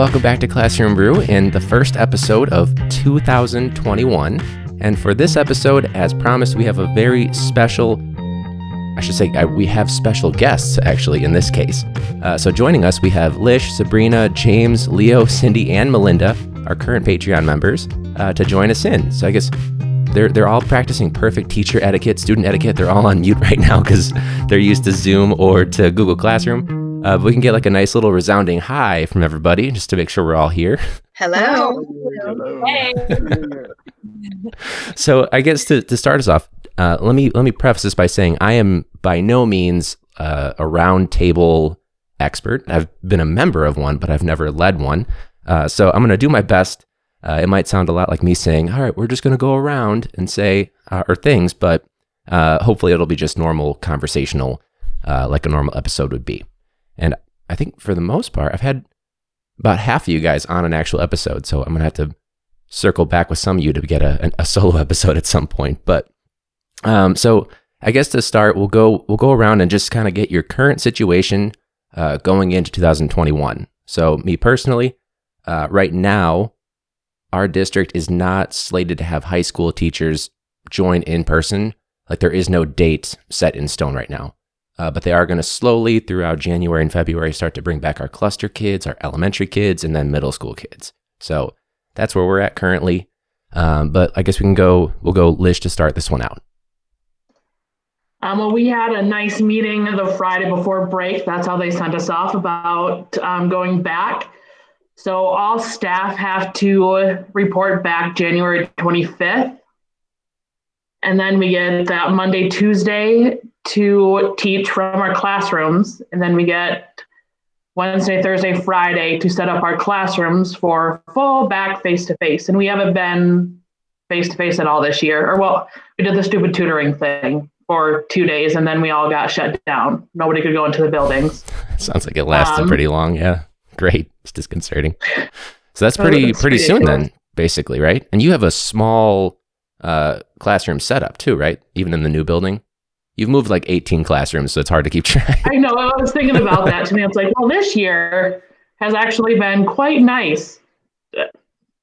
welcome back to Classroom Brew in the first episode of 2021. And for this episode, as promised, we have a very special, I should say, we have special guests actually in this case. Uh, so joining us, we have Lish, Sabrina, James, Leo, Cindy, and Melinda, our current Patreon members, uh, to join us in. So I guess they're they're all practicing perfect teacher etiquette, student etiquette. They're all on mute right now because they're used to Zoom or to Google Classroom. Uh, but we can get like a nice little resounding hi from everybody just to make sure we're all here. Hello. Hello. Hey. So I guess to, to start us off, uh, let me let me preface this by saying I am by no means uh, a round table expert. I've been a member of one, but I've never led one. Uh, so I'm going to do my best. Uh, it might sound a lot like me saying, "All right, we're just going to go around and say uh, or things," but uh, hopefully it'll be just normal conversational, uh, like a normal episode would be. And I think for the most part, I've had about half of you guys on an actual episode, so I'm going to have to circle back with some of you to get a, a solo episode at some point. But um, so I guess to start, we'll go we'll go around and just kind of get your current situation uh, going into 2021. So me personally, uh, right now, our district is not slated to have high school teachers join in person. Like there is no date set in stone right now. Uh, but they are going to slowly throughout January and February start to bring back our cluster kids, our elementary kids, and then middle school kids. So that's where we're at currently. Um, but I guess we can go. We'll go Lish to start this one out. Um, well, we had a nice meeting the Friday before break. That's how they sent us off about um, going back. So all staff have to report back January 25th. And then we get that Monday, Tuesday to teach from our classrooms. And then we get Wednesday, Thursday, Friday to set up our classrooms for full back face to face. And we haven't been face to face at all this year. Or, well, we did the stupid tutoring thing for two days and then we all got shut down. Nobody could go into the buildings. Sounds like it lasted Um, pretty long. Yeah, great. It's disconcerting. So that's pretty pretty pretty soon then, basically, right? And you have a small uh, classroom setup too, right? Even in the new building, you've moved like 18 classrooms, so it's hard to keep track. I know. I was thinking about that to me. It's like, well, this year has actually been quite nice uh,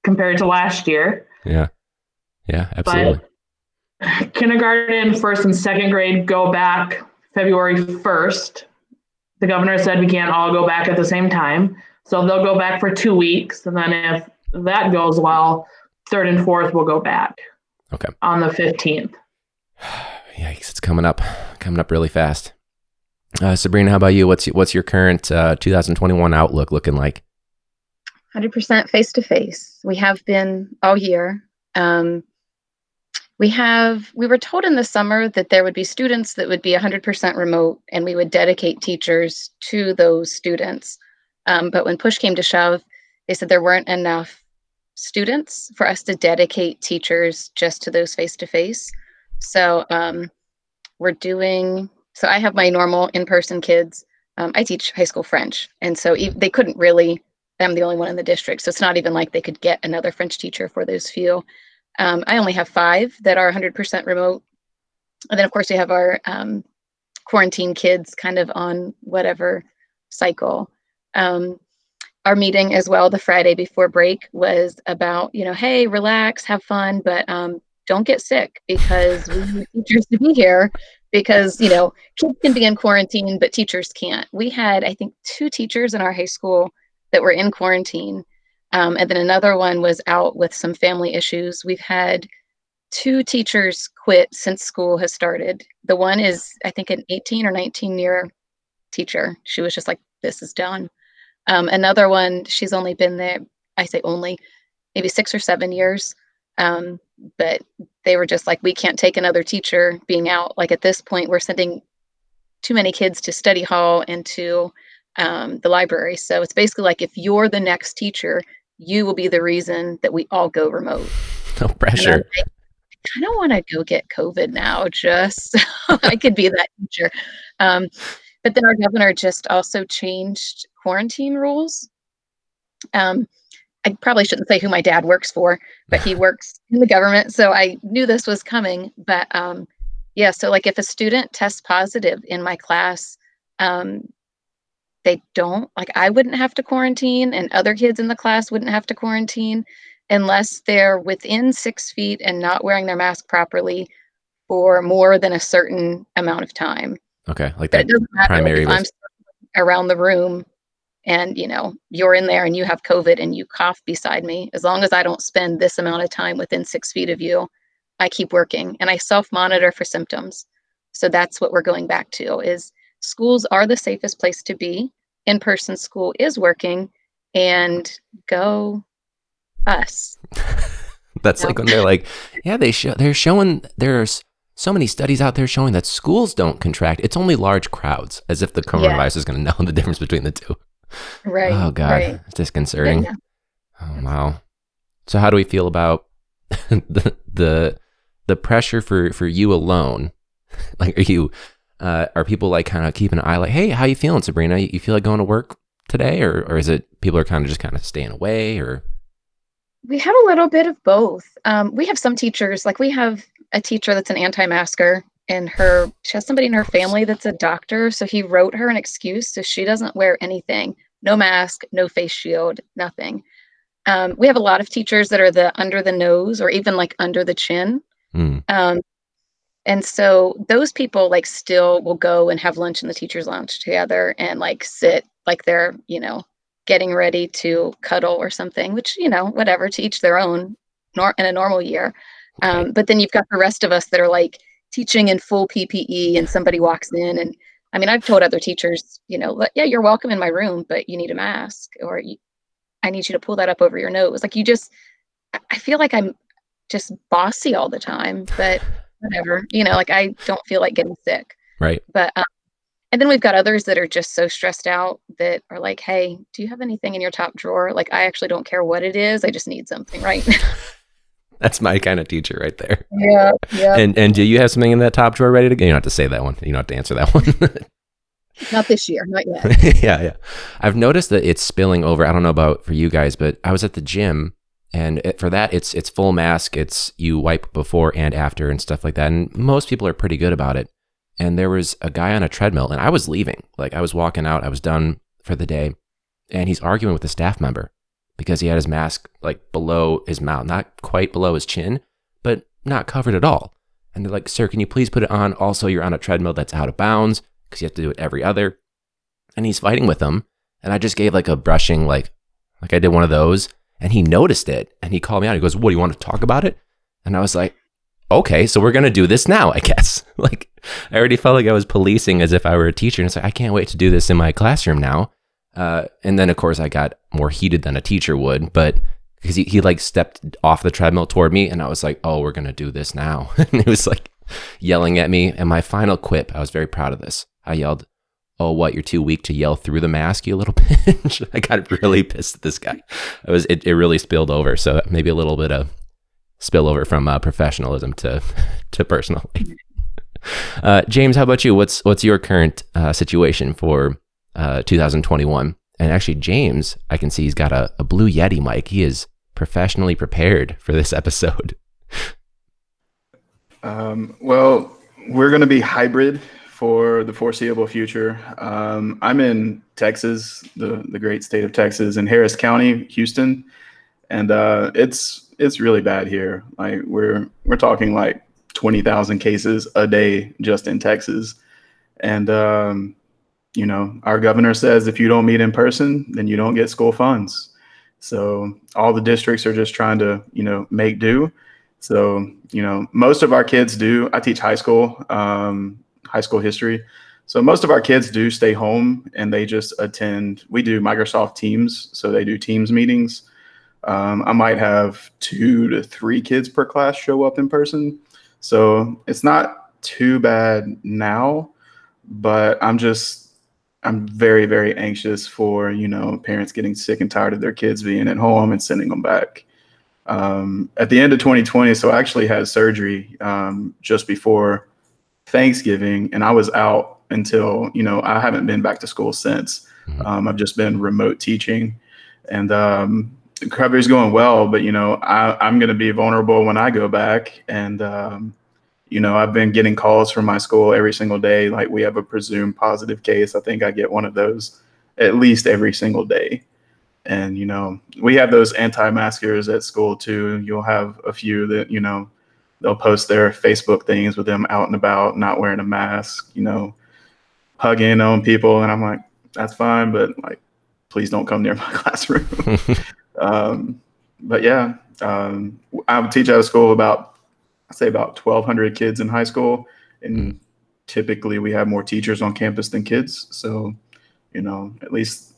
compared to last year. yeah, yeah, absolutely. But kindergarten, first and second grade go back February 1st. The governor said we can't all go back at the same time. So they'll go back for two weeks. And then if that goes well, third and fourth will go back Okay. on the 15th. Yikes! It's coming up, coming up really fast. Uh, Sabrina, how about you? What's what's your current uh, 2021 outlook looking like? 100% face to face. We have been all year. Um, we have, we were told in the summer that there would be students that would be 100% remote and we would dedicate teachers to those students. Um, but when push came to shove, they said there weren't enough students for us to dedicate teachers just to those face to face. So um, we're doing, so I have my normal in person kids. Um, I teach high school French. And so e- they couldn't really I'm the only one in the district. So it's not even like they could get another French teacher for those few. Um, I only have five that are 100% remote. And then, of course, we have our um, quarantine kids kind of on whatever cycle. Um, our meeting as well, the Friday before break, was about, you know, hey, relax, have fun, but um, don't get sick because we need teachers to be here because, you know, kids can be in quarantine, but teachers can't. We had, I think, two teachers in our high school that were in quarantine. Um, and then another one was out with some family issues. We've had two teachers quit since school has started. The one is, I think, an 18 or 19 year teacher. She was just like, this is done. Um, another one, she's only been there, I say only, maybe six or seven years. Um, but they were just like, we can't take another teacher being out. Like at this point, we're sending too many kids to study hall and to um, the library. So it's basically like if you're the next teacher, you will be the reason that we all go remote. No pressure. I kind of want to go get COVID now, just so I could be that teacher. Um, but then our governor just also changed quarantine rules. Um, I probably shouldn't say who my dad works for, but he works in the government, so I knew this was coming. But um, yeah, so like if a student tests positive in my class, um, they don't like I wouldn't have to quarantine and other kids in the class wouldn't have to quarantine unless they're within six feet and not wearing their mask properly for more than a certain amount of time. Okay, like that it doesn't matter primary if I'm around the room and you know you're in there and you have COVID and you cough beside me. As long as I don't spend this amount of time within six feet of you, I keep working and I self-monitor for symptoms. So that's what we're going back to is schools are the safest place to be. In-person school is working and go us. That's No. like when they're like, yeah, they show they're showing there's so many studies out there showing that schools don't contract. It's only large crowds, as if the coronavirus is going to know the difference between the two. Right. oh God, Right. it's disconcerting. Yeah. Oh wow. So how do we feel about the the the pressure for for you alone? Like, are you uh, are people like kind of keeping an eye like, hey, how you feeling, Sabrina? You, you feel like going to work today, or or is it people are kind of just kind of staying away, or We have a little bit of both. Um, we have some teachers, like we have a teacher that's an anti-masker, and her she has somebody in her family that's a doctor, so he wrote her an excuse so she doesn't wear anything, no mask, no face shield, nothing. Um, we have a lot of teachers that are the under the nose or even like under the chin. Hmm. Um, and so those people like still will go and have lunch in the teacher's lounge together and like sit like they're, you know, getting ready to cuddle or something, which, you know, whatever, to each their own nor- in a normal year. Um, but then you've got the rest of us that are like teaching in full PPE and somebody walks in and I mean, I've told other teachers, you know, yeah, you're welcome in my room, but you need a mask or you, I need you to pull that up over your nose. Like you just, I- feel like I'm just bossy all the time, but whatever, you know, like I don't feel like getting sick. right? But, um, and then we've got others that are just so stressed out that are like, hey, do you have anything in your top drawer? Like, I actually don't care what it is. I just need something, right? That's my kind of teacher right there. yeah. Yeah. And and do you have something in that top drawer ready to go? You don't have to say that one. You don't have to answer that one. Not this year. Not yet. yeah, yeah. I've noticed that it's spilling over. I don't know about for you guys, but I was at the gym, and it, for that, it's it's full mask. It's you wipe before and after and stuff like that. And most people are pretty good about it. And there was a guy on a treadmill, and I was leaving. Like I was walking out. I was done for the day, and he's arguing with a staff member because he had his mask like below his mouth, not quite below his chin, but not covered at all. And they're like, "Sir, can you please put it on? Also, you're on a treadmill that's out of bounds." because you have to do it every other. And he's fighting with them. And I just gave like a brushing, like, like I did one of those. And he noticed it and he called me out. He goes, What do you want to talk about it? And I was like, Okay, so we're going to do this now, I guess. like, I already felt like I was policing as if I were a teacher. And it's like, I can't wait to do this in my classroom now. Uh, and then, of course, I got more heated than a teacher would, but because he, he like stepped off the treadmill toward me and I was like, Oh, we're going to do this now. and he was like yelling at me. And my final quip, I was very proud of this. I yelled, "Oh, what? You're too weak to yell through the mask, you little bitch!" I got really pissed at this guy. It was it, it really spilled over. So maybe a little bit of spillover from uh, professionalism to to personal. Uh, James, how about you? What's what's your current uh, situation for uh, 2021? And actually, James, I can see he's got a, a blue Yeti mic. He is professionally prepared for this episode. Um, well, we're going to be hybrid for the foreseeable future. Um, I'm in Texas, the the great state of Texas, in Harris County, Houston, and uh, it's it's really bad here. Like we're we're talking like twenty thousand cases a day just in Texas, and um, you know our governor says if you don't meet in person, then you don't get school funds. So all the districts are just trying to you know make do. So, you know, most of our kids do. I teach high school, um, high school history. So most of our kids do stay home and they just attend. We do Microsoft Teams, so they do Teams meetings. Um, I might have two to three kids per class show up in person. So it's not too bad now, but I'm just, I'm very, very anxious for, you know, parents getting sick and tired of their kids being at home and sending them back um, at the end of 2020. So I actually had surgery um, just before Thanksgiving, and I was out until you know I haven't been back to school since. Mhm. Um, I've just been remote teaching, and um, recovery's going well. But you know I, I'm going to be vulnerable when I go back, and um, you know I've been getting calls from my school every single day. Like we have a presumed positive case. I think I get one of those at least every single day. And you know, we have those anti-maskers at school too. You'll have a few that you know they'll post their Facebook things with them out and about, not wearing a mask. You know, hugging on people, and I'm like, that's fine, but like, please don't come near my classroom. um, but yeah, um, I teach out of school about, I say about 1,200 kids in high school, and mm. typically we have more teachers on campus than kids. So, you know, at least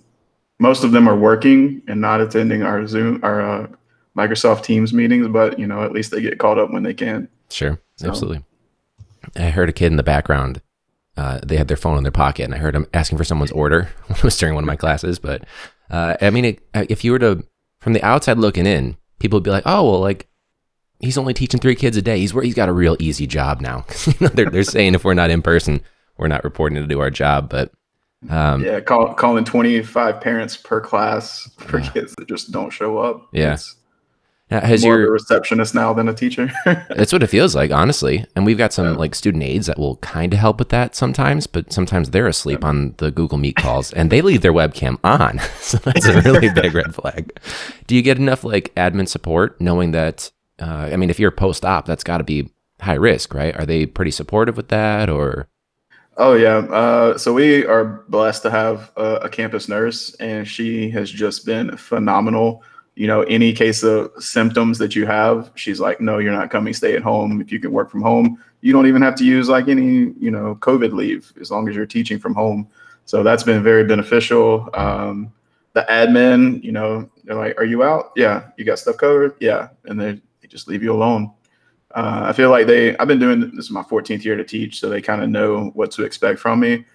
most of them are working and not attending our Zoom, our uh, Microsoft Teams meetings, but you know, at least they get called up when they can. Sure, so. absolutely. I heard a kid in the background. Uh, they had their phone in their pocket, and I heard him asking for someone's order when it was during one of my classes. But uh, I mean, it, uh, if you were to, from the outside looking in, people would be like, "Oh, well, like he's only teaching three kids a day. He's where he's got a real easy job now." they're they're saying if we're not in person, we're not reporting to do our job. But um, yeah, call, calling twenty five parents per class for kids that just don't show up. Yeah. It's, now, has more your a receptionist now than a teacher? that's what it feels like, honestly. And we've got some yeah. like student aides that will kind of help with that sometimes, but sometimes they're asleep yeah. on the Google Meet calls and they leave their webcam on. so that's a really big red flag. Do you get enough like admin support knowing that? Uh, I mean, if you're post op, that's got to be high risk, right? Are they pretty supportive with that, or? Oh yeah. Uh, so we are blessed to have a, a campus nurse, and she has just been phenomenal you know, any case of symptoms that you have, she's like, no, you're not coming. Stay at home. If you can work from home, you don't even have to use like any, you know, COVID leave as long as you're teaching from home. So that's been very beneficial. Um, the admin, you know, they're like, are you out? Yeah. You got stuff covered? Yeah. And they, they just leave you alone. Uh, I feel like they, I've been doing this is my 14th year to teach, so they kind of know what to expect from me.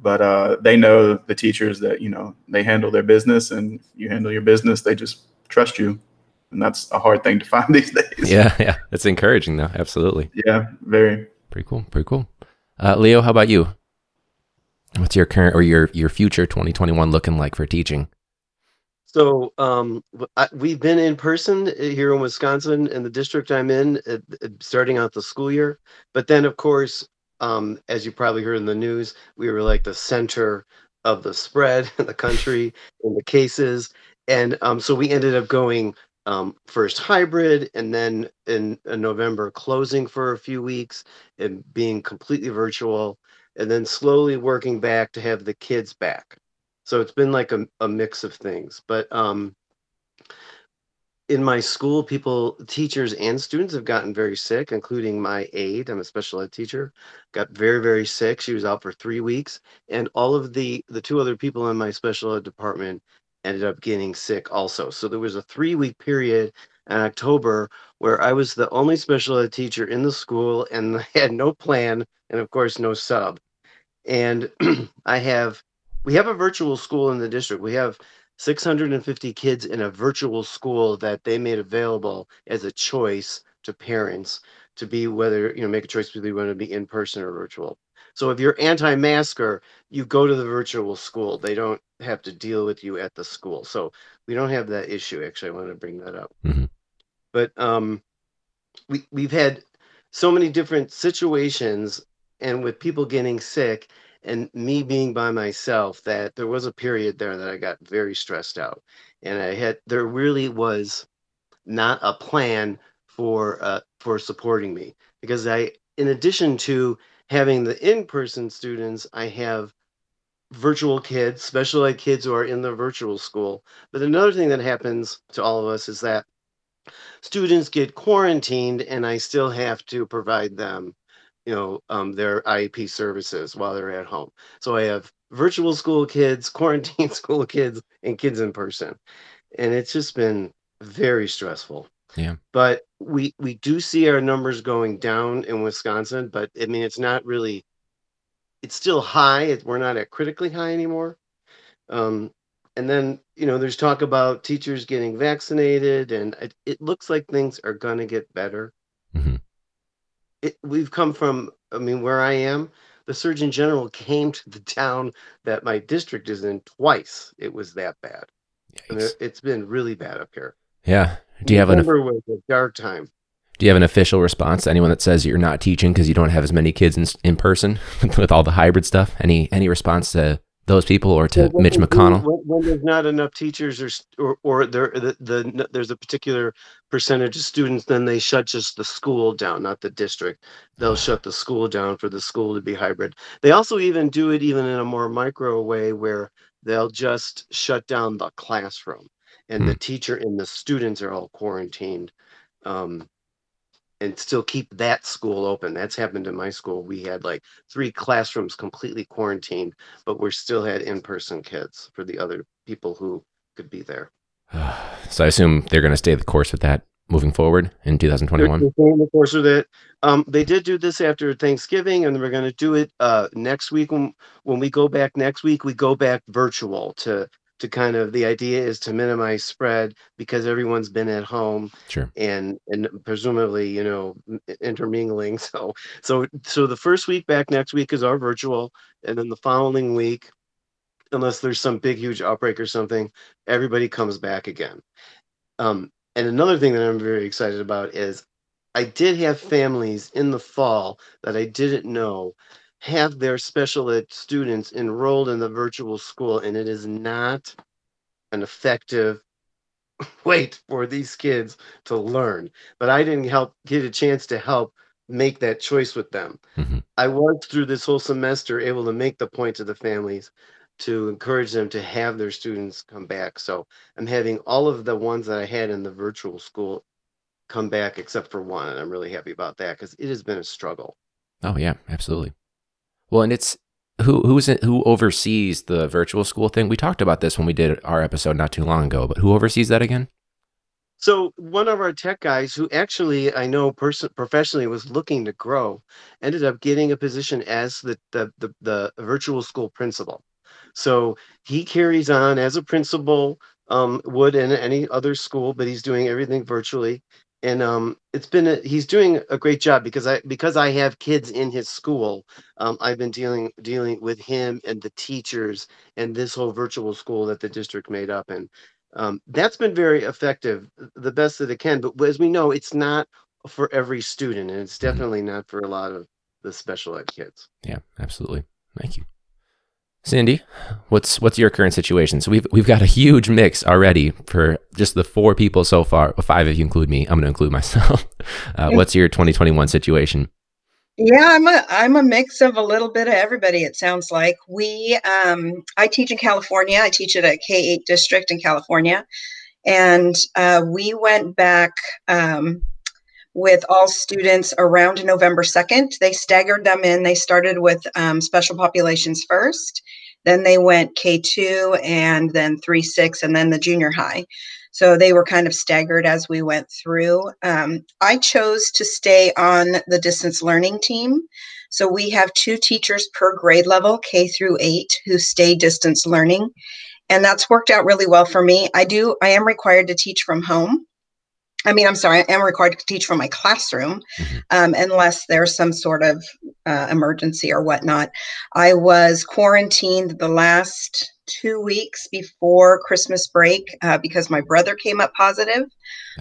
But uh, they know the teachers that, you know, they handle their business and you handle your business. They just trust you. And that's a hard thing to find these days. Yeah, yeah. It's encouraging though. Absolutely. Yeah, very. Pretty cool. Pretty cool. Uh, Leo, how about you? What's your current or your your future 2021 looking like for teaching? So um, I, we've been in person here in Wisconsin in the district I'm in, uh, starting out the school year. But then, of course, um, as you probably heard in the news, we were like the center of the spread in the country in the cases and um, so we ended up going um, first hybrid and then in, in, November closing for a few weeks and being completely virtual and then slowly working back to have the kids back. So it's been like a, a mix of things. But um, in my school, people, teachers and students have gotten very sick, including my aide. I'm a special ed teacher. Got very, very sick. She was out for three weeks, and all of the the two other people in my special ed department ended up getting sick also. So there was a three week period in October where I was the only special ed teacher in the school and I had no plan and of course no sub. And I have we have a virtual school in the district. We have 650 kids in a virtual school that they made available as a choice to parents to be whether you know make a choice whether you want to be in person or virtual. So if you're anti-masker, you go to the virtual school. They don't have to deal with you at the school. So we don't have that issue. Actually, I want to bring that up. Mm-hmm. But um, we we've had so many different situations, and with people getting sick, and me being by myself, that there was a period there that I got very stressed out, and I had there really was not a plan for uh, for supporting me because I, in addition to having the in-person students, I have virtual kids, special ed kids who are in the virtual school. But another thing that happens to all of us is that students get quarantined and I still have to provide them, you know, um, their IEP services while they're at home. So I have virtual school kids, quarantine school kids, and kids in person. And it's just been very stressful. Yeah. But we we do see our numbers going down in Wisconsin, but I mean it's not really it's still high. We're not at critically high anymore. Um, and then you know there's talk about teachers getting vaccinated, and it, it looks like things are going to get better. Mm-hmm. It, we've come from, I mean, where I am, the Surgeon General came to the town that my district is in twice. It was that bad. It, has been really bad up here. Yeah. Do you have an? Was a dark time. Do you have an official response to anyone that says you're not teaching because you don't have as many kids in, in person with all the hybrid stuff? Any any response to those people or to Well, Mitch what they do McConnell? When, when there's not enough teachers or, or, or there, the, the, there's a particular percentage of students, then they shut just the school down, not the district. They'll shut the school down for the school to be hybrid. They also even do it even in a more micro way where they'll just shut down the classroom and the teacher and the students are all quarantined. Um, and still keep that school open. That's happened in my school. We had like three classrooms completely quarantined, but we still had in-person kids for the other people who could be there. so I assume they're going to stay the course with that moving forward in 2021. they're the course with it. Um, they did do this after Thanksgiving, and we're going to do it uh, next week. When when we go back next week, we go back virtual to to kind of the idea is to minimize spread because everyone's been at home Sure. and and presumably you know intermingling. So so so the first week back next week is our virtual, and then the following week, unless there's some big huge outbreak or something, everybody comes back again. Um, and another thing that I'm very excited about is I did have families in the fall that I didn't know have their special ed students enrolled in the virtual school, and it is not an effective wait for these kids to learn. But I didn't help get a chance to help make that choice with them. Mhm. I was through this whole semester able to make the point to the families to encourage them to have their students come back. So I'm having all of the ones that I had in the virtual school come back except for one. And I'm really happy about that because it has been a struggle. Oh yeah, absolutely. Well, and it's who who's it, who oversees the virtual school thing? We talked about this when we did our episode not too long ago, but who oversees that again? So one of our tech guys who actually I know person professionally was looking to grow ended up getting a position as the the the, the virtual school principal. So he carries on as a principal, um, would in any other school, but he's doing everything virtually. And um, it's been a, he's doing a great job because I because I have kids in his school. Um, I've been dealing dealing with him and the teachers and this whole virtual school that the district made up. And um, that's been very effective, the best that it can. But as we know, it's not for every student, and it's Mhm. definitely not for a lot of the special ed kids. Yeah, absolutely. Thank you. Cindy, what's what's your current situation? So we've we've got a huge mix already for just the four people so far. Five if you include me. I'm going to include myself. Uh, what's your 2021 situation? Yeah, I'm a I'm a mix of a little bit of everybody. It sounds like we. Um, I teach in California. I teach at a K eight district in California, and uh, we went back um, with all students around November second. They staggered them in. They started with um, special populations first, then they went K two, and then three six, and then the junior high. So they were kind of staggered as we went through. Um, I chose to stay on the distance learning team. So we have two teachers per grade level, K through eight, who stay distance learning. And that's worked out really well for me. I do, I am required to teach from home. I mean, I'm sorry, I am required to teach from my classroom Mhm. um, unless there's some sort of uh, emergency or whatnot. I was quarantined the last two weeks before Christmas break uh, because my brother came up positive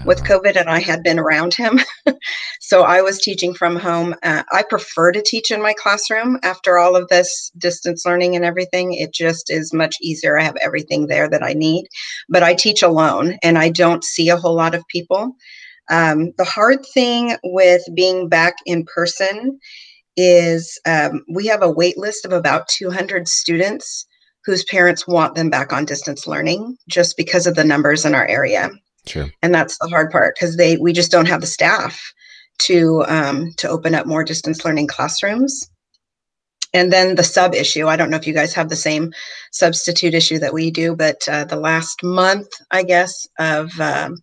with Uh, COVID and I had been around him. so I was teaching from home. Uh, I prefer to teach in my classroom after all of this distance learning and everything. It just is much easier. I have everything there that I need, but I teach alone and I don't see a whole lot of people. Um, the hard thing with being back in person is um, we have a wait list of about 200 students whose parents want them back on distance learning just because of the numbers in our area sure. and that's the hard part because they we just don't have the staff to um, to open up more distance learning classrooms and then the sub issue i don't know if you guys have the same substitute issue that we do but uh, the last month i guess of um,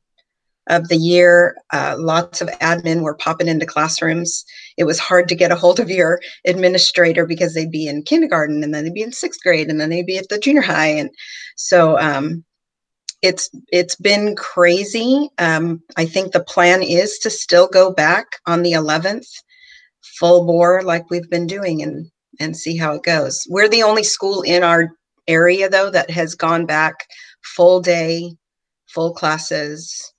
of the year uh, lots of admin were popping into classrooms it was hard to get a hold of your administrator because they'd be in kindergarten and then they'd be in sixth grade and then they'd be at the junior high and so um, it's it's been crazy. Um, I think the plan is to still go back on the 11th, full bore like we've been doing, and and see how it goes. We're the only school in our area though that has gone back full day, full classes.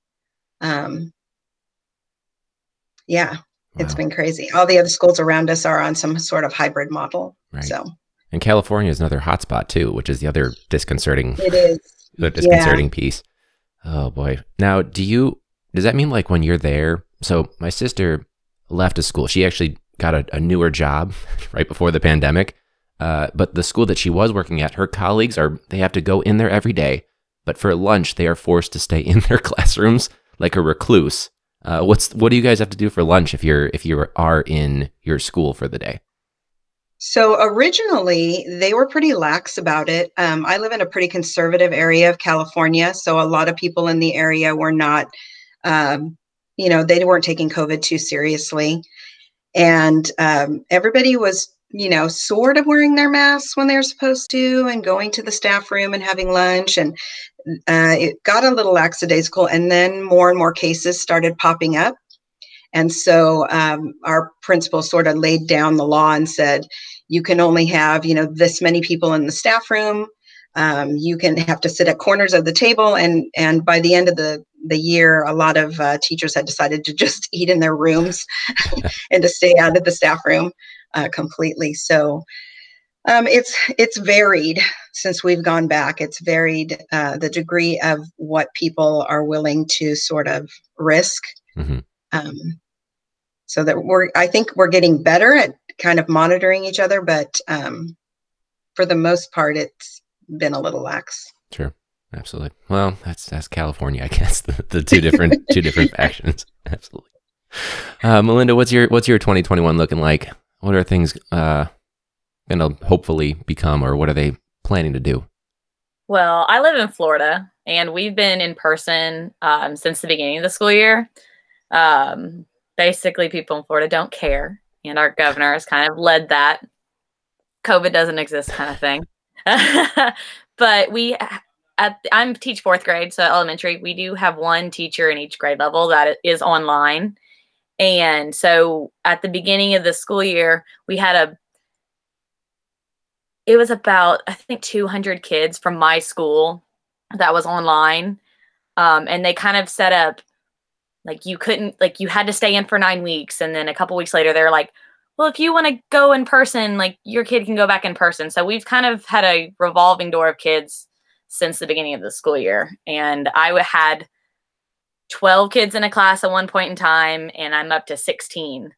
Um, yeah, it's been crazy. All the other schools around us are on some sort of hybrid model. Right. So And California is another hotspot too, which is the other disconcerting It is. the disconcerting piece. Oh boy. Now, do you does that mean like when you're there? So my sister left a school. She actually got a, a newer job right before the pandemic. Uh, but the school that she was working at, her colleagues are they have to go in there every day. But for lunch, they are forced to stay in their classrooms like a recluse. Uh, what's what do you guys have to do for lunch if you're if you are in your school for the day? So originally, they were pretty lax about it. Um, I live in a pretty conservative area of California, so a lot of people in the area were not, um, you know, they weren't taking COVID too seriously, and um, everybody was, you know, sort of wearing their masks when they were supposed to, and going to the staff room and having lunch, and uh, it got a little lackadaisical, and then more and more cases started popping up. And so um, our principal sort of laid down the law and said, you can only have, you know, this many people in the staff room. Um, you can have to sit at corners of the table, and and by the end of the the year, a lot of uh, teachers had decided to just eat in their rooms and to stay out of the staff room uh, completely. So um, it's it's varied since we've gone back. It's varied uh, the degree of what people are willing to sort of risk. Mhm. Um, so that we're, I think we're getting better at kind of monitoring each other, but um, for the most part, it's been a little lax. Sure. Absolutely. Well, that's that's California, I guess. The, the two different two different factions. Absolutely. Uh, Melinda, what's your what's your 2021 looking like? What are things uh, going to hopefully become, or what are they planning to do? Well, I live in Florida, and we've been in person um, since the beginning of the school year. Um, basically, people in Florida don't care, and our governor has kind of led that COVID doesn't exist kind of thing. but we, at I'm teach fourth grade, so elementary. We do have one teacher in each grade level that is online, and so at the beginning of the school year, we had a it was about I think 200 kids from my school that was online, um, and they kind of set up like you couldn't like you had to stay in for nine weeks, and then a couple weeks later they're like, well, if you want to go in person, like your kid can go back in person. So we've kind of had a revolving door of kids since the beginning of the school year, and I had 12 kids in a class at one point in time, and I'm up to 16.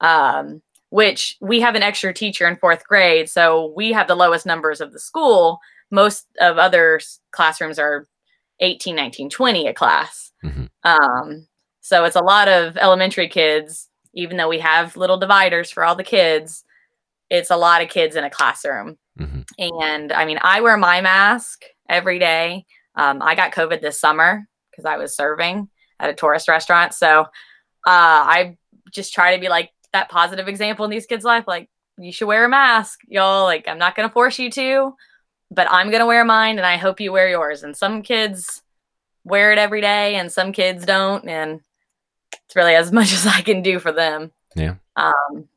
Um, which we have an extra teacher in fourth grade. So we have the lowest numbers of the school. Most of other classrooms are 18, 19, 20 a class. Mhm. Um, so it's a lot of elementary kids, even though we have little dividers for all the kids, it's a lot of kids in a classroom. Mhm. And I mean, I wear my mask every day. Um, I got COVID this summer because I was serving at a tourist restaurant. So uh, I just try to be like that positive example in these kids' life. Like, you should wear a mask, y'all. Like, I'm not going to force you to, but I'm going to wear mine and I hope you wear yours. And some kids wear it every day and some kids don't. And it's really as much as I can do for them. Yeah. Um,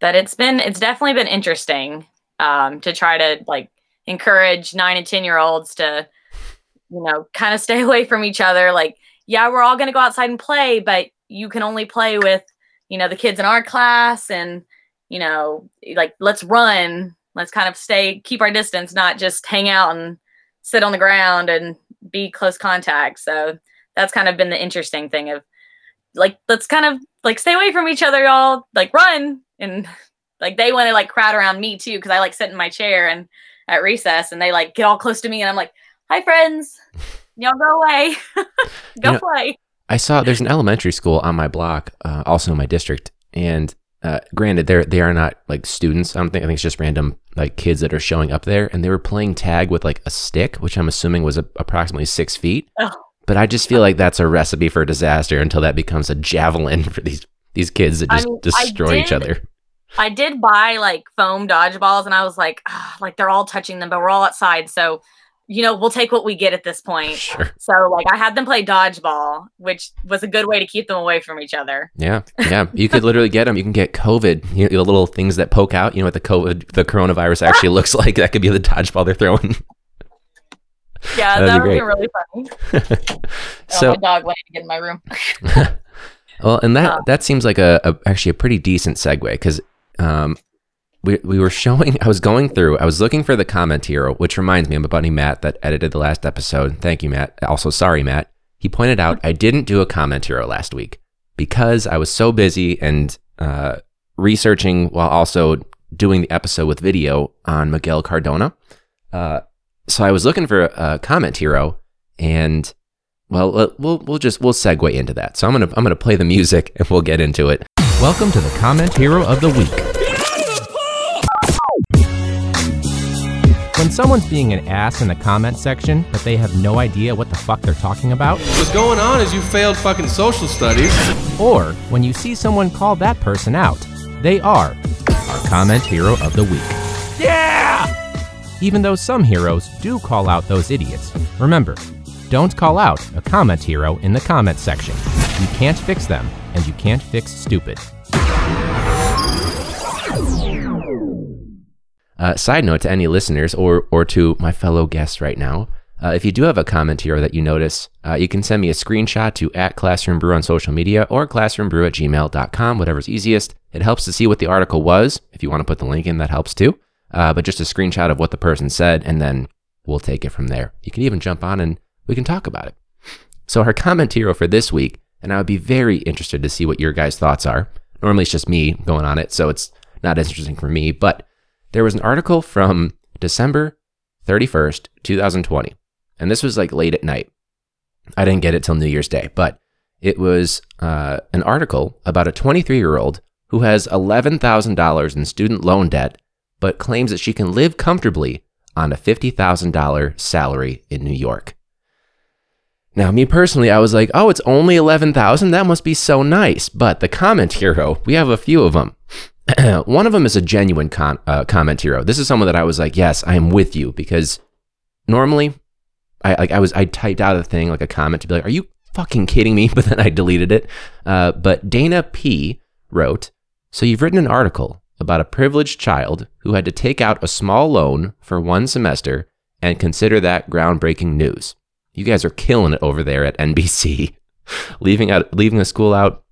but it's been, it's definitely been interesting um, to try to like encourage nine and 10 year olds to, you know, kind of stay away from each other. Like, yeah, we're all going to go outside and play, but you can only play with, you know, the kids in our class and, you know, like let's run, let's kind of stay, keep our distance, not just hang out and sit on the ground and be close contact. So that's kind of been the interesting thing of like, let's kind of like stay away from each other, y'all, like run. And like they want to like crowd around me too, because I like sit in my chair and at recess and they like get all close to me and I'm like, hi, friends. Y'all go away. go You know, play. I saw there's an elementary school on my block, uh, also in my district, and uh, granted, they're they are not like students. I don't think I think it's just random like kids that are showing up there, and they were playing tag with like a stick, which I'm assuming was a, approximately six feet. Oh. But I just feel like that's a recipe for disaster until that becomes a javelin for these these kids that I just mean, I destroy each did- other. I did buy like foam dodgeballs and I was like, like they're all touching them, but we're all outside. So, you know, we'll take what we get at this point. Sure. So, like, I had them play dodgeball, which was a good way to keep them away from each other. Yeah, yeah. You could literally get them. You can get COVID. You know, the little things that poke out. You know what the COVID, the coronavirus actually looks like. That could be the dodgeball they're throwing. Yeah, That'd that be would be really funny. so oh, my dog went to get in my room. Well, and that Uh, that seems like a, a actually a pretty decent segue because um, we, we were showing, I was going through, I was looking for the comment hero, which reminds me of my buddy Matt that edited the last episode. Thank you, Matt. Also, sorry, Matt. He pointed out I didn't do a comment hero last week because I was so busy and uh, researching while also doing the episode with video on Miguel Cardona. Uh, so I was looking for a, a comment hero, and well, we'll we'll just we'll segue into that. So I'm gonna I'm gonna play the music and we'll get into it. Welcome to the comment hero of the week. When someone's being an ass in the comment section, but they have no idea what the fuck they're talking about, What's going on is you failed fucking social studies. or when you see someone call that person out, they are our comment hero of the week. Yeah! Even though some heroes do call out those idiots, remember, don't call out a comment hero in the comment section. You can't fix them, and you can't fix stupid. Uh, side note to any listeners or or to my fellow guests right now, uh, if you do have a comment here that you notice, uh, you can send me a screenshot to at Classroom Brew on social media or classroombrew at gmail.com, whatever's easiest. It helps to see what the article was. If you want to put the link in, that helps too. Uh, but just a screenshot of what the person said, and then we'll take it from there. You can even jump on and we can talk about it. So, our comment hero for this week, and I would be very interested to see what your guys' thoughts are. Normally, it's just me going on it, so it's not as interesting for me, but there was an article from December 31st, 2020, and this was like late at night. I didn't get it till New Year's Day, but it was uh, an article about a 23 year old who has $11,000 in student loan debt, but claims that she can live comfortably on a $50,000 salary in New York. Now, me personally, I was like, oh, it's only 11,000? That must be so nice. But the comment hero, we have a few of them. One of them is a genuine con- uh, comment hero. This is someone that I was like, yes, I am with you because normally I like I was I typed out a thing like a comment to be like, are you fucking kidding me? But then I deleted it. Uh, but Dana P wrote, so you've written an article about a privileged child who had to take out a small loan for one semester and consider that groundbreaking news. You guys are killing it over there at NBC, leaving out leaving the school out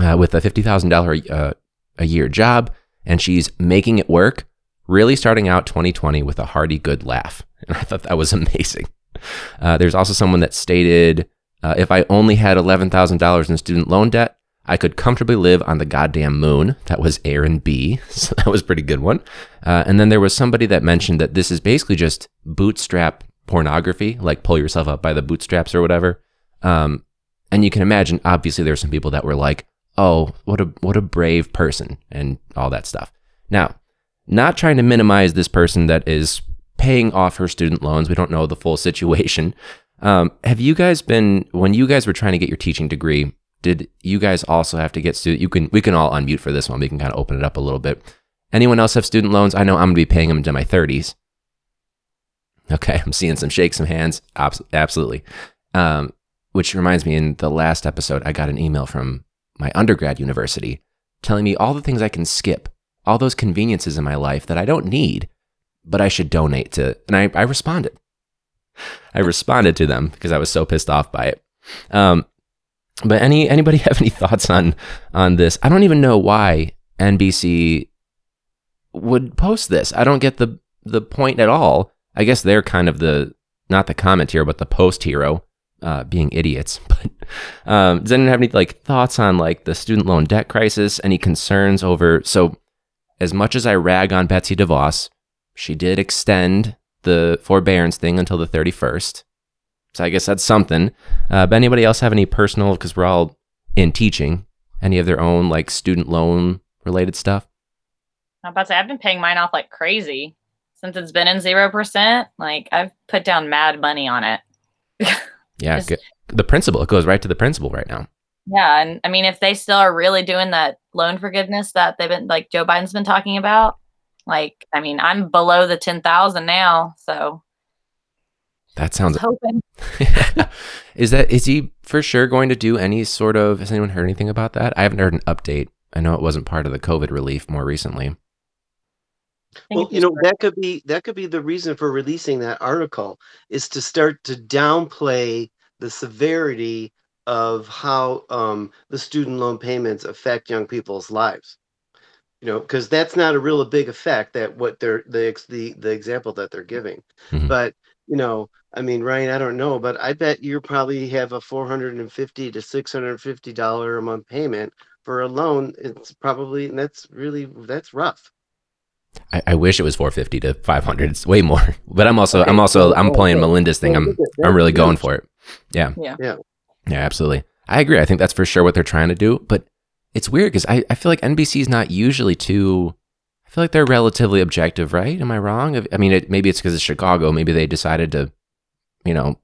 uh, with a fifty thousand uh, a year job, and she's making it work. Really starting out 2020 with a hearty good laugh, and I thought that was amazing. Uh, there's also someone that stated, uh, "If I only had eleven thousand dollars in student loan debt, I could comfortably live on the goddamn moon." That was Aaron B. So that was a pretty good one. Uh, and then there was somebody that mentioned that this is basically just bootstrap pornography, like pull yourself up by the bootstraps or whatever. Um, and you can imagine, obviously, there's some people that were like, "Oh, what a what a brave person," and all that stuff. Now, not trying to minimize this person that is paying off her student loans. We don't know the full situation. Um, have you guys been when you guys were trying to get your teaching degree? Did you guys also have to get student? You can we can all unmute for this one. We can kind of open it up a little bit. Anyone else have student loans? I know I'm gonna be paying them into my 30s. Okay, I'm seeing some shake some hands. Absolutely. Um, which reminds me, in the last episode, I got an email from my undergrad university telling me all the things I can skip, all those conveniences in my life that I don't need, but I should donate to. And I, I responded. I responded to them because I was so pissed off by it. Um, but any anybody have any thoughts on on this? I don't even know why NBC would post this. I don't get the the point at all. I guess they're kind of the not the comment here, but the post hero, uh, being idiots. But um, does anyone have any like thoughts on like the student loan debt crisis? Any concerns over? So, as much as I rag on Betsy DeVos, she did extend the forbearance thing until the thirty first. So I guess that's something. Uh, but anybody else have any personal? Because we're all in teaching. Any of their own like student loan related stuff? I'm about to say I've been paying mine off like crazy since it's been in zero percent. Like I've put down mad money on it. Yeah, Just- good. the principal. It goes right to the principal right now. yeah, and I mean, if they still are really doing that loan forgiveness that they've been like Joe Biden's been talking about, like I mean, I'm below the ten thousand now, so That sounds. Hoping. is that is he for sure going to do any sort of? Has anyone heard anything about that? I haven't heard an update. I know it wasn't part of the COVID relief more recently. I think Well, if you know, that could be that could be the reason for releasing that article is to start to downplay the severity of how um, the student loan payments affect young people's lives. you know, because that's not a real big effect that what they're the the the example that they're giving. Mhm. But you know, I mean, Ryan, I don't know, but I bet you probably have a four hundred and fifty to six hundred and fifty dollar a month payment for a loan. It's probably and that's really that's rough. I, I wish it was 450 to 500. It's way more. But I'm also, Okay, I'm also, I'm playing. Melinda's thing. I'm, I'm really going for it. Yeah. Yeah. Yeah. Yeah, absolutely. I agree. I think that's for sure what they're trying to do. But it's weird because I, I feel like NBC is not usually too. I feel like they're relatively objective, right? Am I wrong? I mean, it, maybe it's because it's Chicago. Maybe they decided to, you know,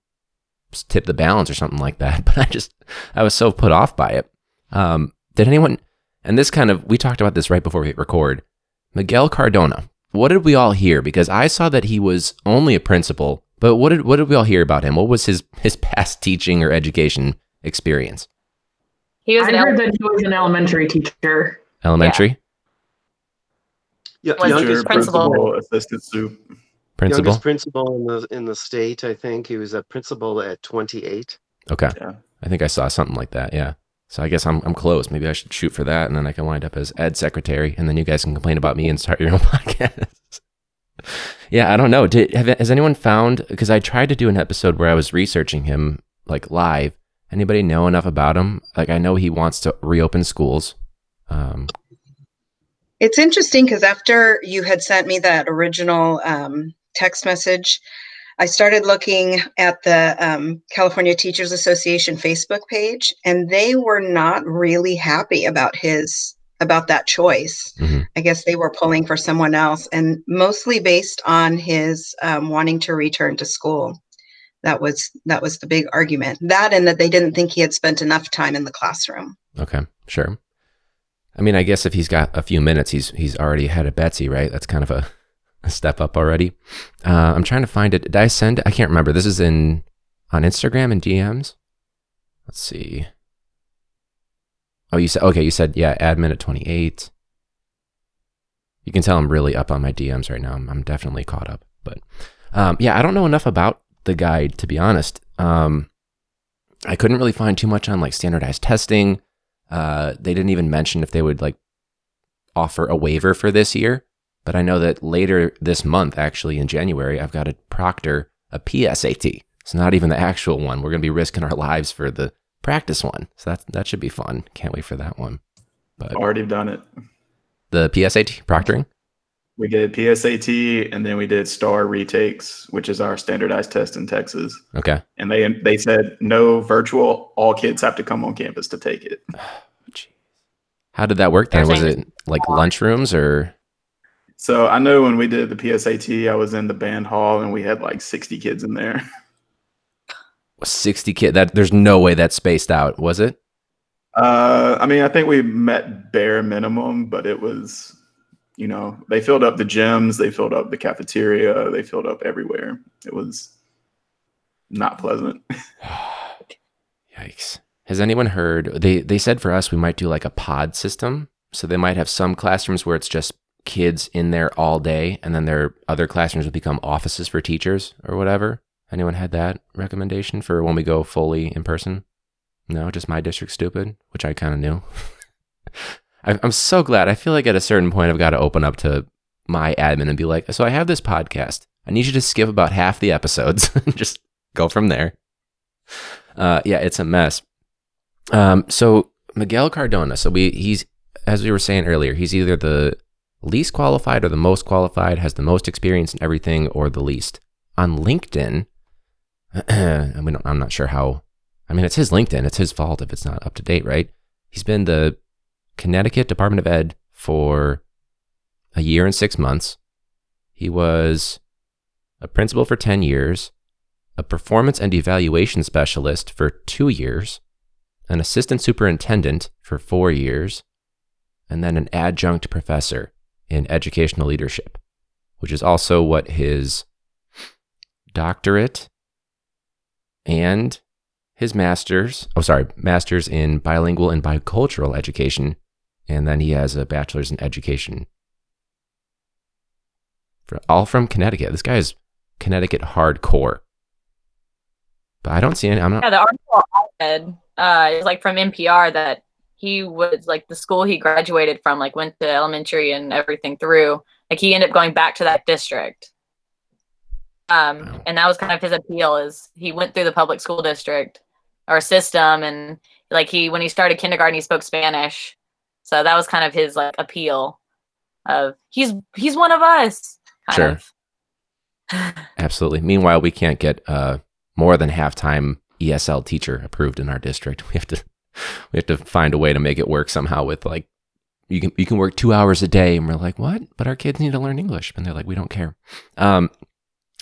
tip the balance or something like that. But I just, I was so put off by it. Um, did anyone? And this kind of, we talked about this right before we hit record. Miguel Cardona. What did we all hear? Because I saw that he was only a principal, but what did what did we all hear about him? What was his his past teaching or education experience? He was I an heard ele- that he was an elementary teacher. Elementary Yeah, Was Teacher, youngest principal. principal, assistant soup. principal. youngest principal in the in the state. I think he was a principal at twenty eight. Okay, Yeah. I think I saw something like that. Yeah. So I guess I'm I'm close. Maybe I should shoot for that, and then I can wind up as ed secretary, and then you guys can complain about me and start your own podcast. yeah, I don't know. Did have, has anyone found? Because I tried to do an episode where I was researching him like live. Anybody know enough about him? Like I know he wants to reopen schools. Um, It's interesting because after you had sent me that original um, text message, I started looking at the um, California Teachers Association Facebook page, and they were not really happy about his about that choice. Mhm. I guess they were pulling for someone else, and mostly based on his um, wanting to return to school. That was that was the big argument. That and that they didn't think he had spent enough time in the classroom. Okay, sure. I mean, I guess if he's got a few minutes, he's he's already ahead of Betsy, right? That's kind of a, a step up already. Uh, I'm trying to find it. Did I send? I can't remember. This is in on Instagram and DMs. Let's see. Oh, you said okay. You said yeah. Admin at 28. You can tell I'm really up on my DMs right now. I'm, I'm definitely caught up. But um, yeah, I don't know enough about the guide to be honest. Um, I couldn't really find too much on like standardized testing. Uh, they didn't even mention if they would like offer a waiver for this year. But I know that later this month, actually in January, I've got to proctor a PSAT. It's not even the actual one. We're going to be risking our lives for the practice one. So that that should be fun. Can't wait for that one. But Already done it. the PSAT proctoring. We did PSAT and then we did STAAR retakes, which is our standardized test in Texas. Okay. And they they said no virtual. All kids have to come on campus to take it. Jeez. How did that work then? Was it like lunchrooms or? So I know when we did the PSAT, I was in the band hall and we had like 60 kids in there. 60 kid that there's no way that's spaced out was it Uh, I mean, I think we met bare minimum, but it was, you know, they filled up the gyms, they filled up the cafeteria, they filled up everywhere. It was not pleasant. Yikes. Has anyone heard they they said for us we might do like a pod system. So they might have some classrooms where it's just kids in there all day and then their other classrooms would become offices for teachers or whatever. Anyone had that recommendation for when we go fully in person? No, just my district stupid, which I kind of knew. I'm so glad. I feel like at a certain point I've got to open up to my admin and be like, so I have this podcast. I need you to skip about half the episodes and just go from there. Uh, yeah, it's a mess. Um, so Miguel Cardona. So we he's as we were saying earlier, he's either the least qualified or the most qualified, has the most experience in everything, or the least. On LinkedIn, I mean, I'm not sure how. I mean, it's his LinkedIn. It's his fault if it's not up to date, right? He's been the Connecticut Department of Ed for a year and six months. He was a principal for 10 years, a performance and evaluation specialist for two years, an assistant superintendent for four years, and then an adjunct professor in educational leadership, which is also what his doctorate and his master's, oh, sorry, master's in bilingual and bicultural education. And then he has a bachelor's in education. For, all from Connecticut. This guy is Connecticut hardcore. But I don't see any. I'm not. Yeah, the article I read uh, is like from NPR that he was like the school he graduated from, like went to elementary and everything through. Like he ended up going back to that district. Um, and that was kind of his appeal is he went through the public school district or system and like he when he started kindergarten he spoke Spanish. So that was kind of his like appeal of he's he's one of us. Kind Sure. of. Absolutely. Meanwhile, we can't get uh, more than half time ESL teacher approved in our district. We have to we have to find a way to make it work somehow with like you can you can work two hours a day. And we're like what? But our kids need to learn english. And they're like we don't care. Um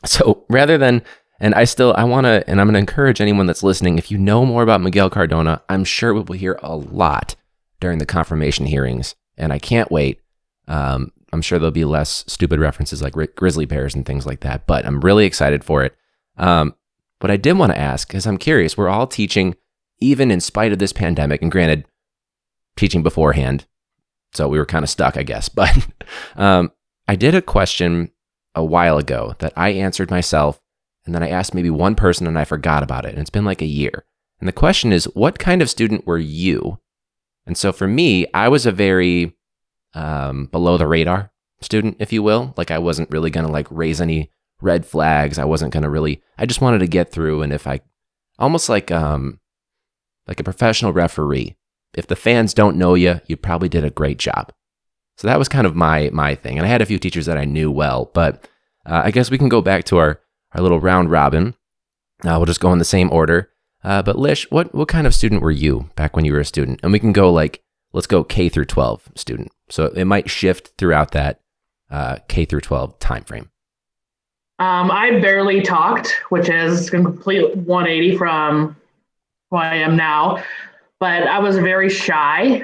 so rather than and i still i want to and i'm going to encourage anyone that's listening if you know more about miguel cardona i'm sure we will hear a lot during the confirmation hearings. And i can't wait. Um i'm sure there'll be less stupid references like Gri- grizzly bears and things like that but i'm really excited for it. Um what i did want to ask is i'm curious we're all teaching even in spite of this pandemic and granted teaching beforehand so we were kind of stuck, I guess. But um, I did a question a while ago that I answered myself, and then I asked maybe one person and I forgot about it. And it's been like a year. And the question is, what kind of student were you? And so for me, I was a very um, below the radar student, if you will. Like I wasn't really going to like raise any red flags. I wasn't going to really, I just wanted to get through. And if I, almost like, um, like a professional referee, if the fans don't know you, you probably did a great job. So that was kind of my my thing. And I had a few teachers that I knew well, but uh, I guess we can go back to our our little round robin. Uh, we'll just go in the same order. Uh, but Lish, what what kind of student were you back when you were a student? And we can go like let's go K through 12 student. So it might shift throughout that uh, K through 12 time frame. Um, I barely talked, which is complete 180 from who I am now. But I was very shy,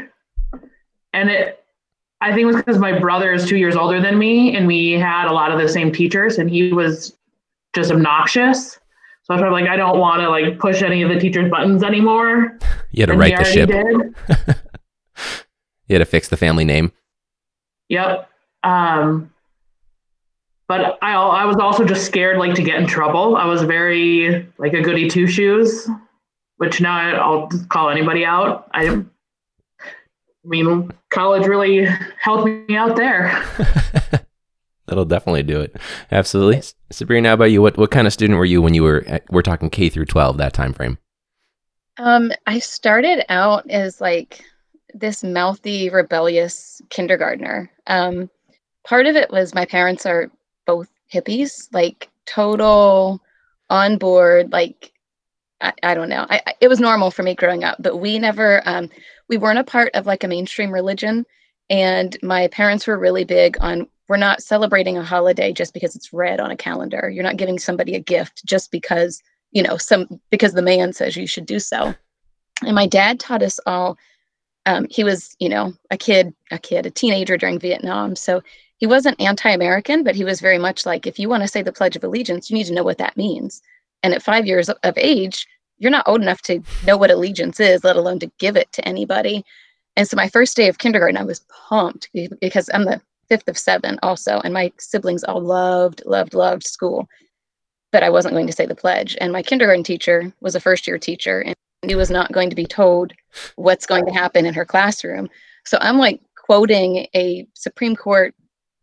and it. I think it was because my brother is two years older than me, and we had a lot of the same teachers, and he was just obnoxious. So I was of like, I don't want to like push any of the teachers' buttons anymore. You had to and right the ship. You had to fix the family name. Yep. Um, but I I was also just scared like to get in trouble. I was very like a goody two shoes, which now I- I'll call anybody out. I, I mean, college really helped me out there. That'll definitely do it. Absolutely. Sabrina, how about you? What what kind of student were you when you were we're talking K through 12 that time frame? Um, I started out as like this mouthy, rebellious kindergartner. Um, part of it was my parents are both hippies, like total on board. Like I, I don't know. I, I, it was normal for me growing up, but we never. Um, we weren't a part of like a mainstream religion, and my parents were really big on we're not celebrating a holiday just because it's red on a calendar. You're not giving somebody a gift just because you know some because the man says you should do so and my dad taught us all um, he was you know a kid a kid a teenager during vietnam so he wasn't anti-american but he was very much like if you want to say the pledge of allegiance you need to know what that means and at five years of age you're not old enough to know what allegiance is let alone to give it to anybody and so my first day of kindergarten i was pumped because i'm the fifth of seven also and my siblings all loved loved loved school but I wasn't going to say the pledge. And my kindergarten teacher was a first year teacher and he was not going to be told what's going to happen in her classroom. So I'm like quoting a Supreme Court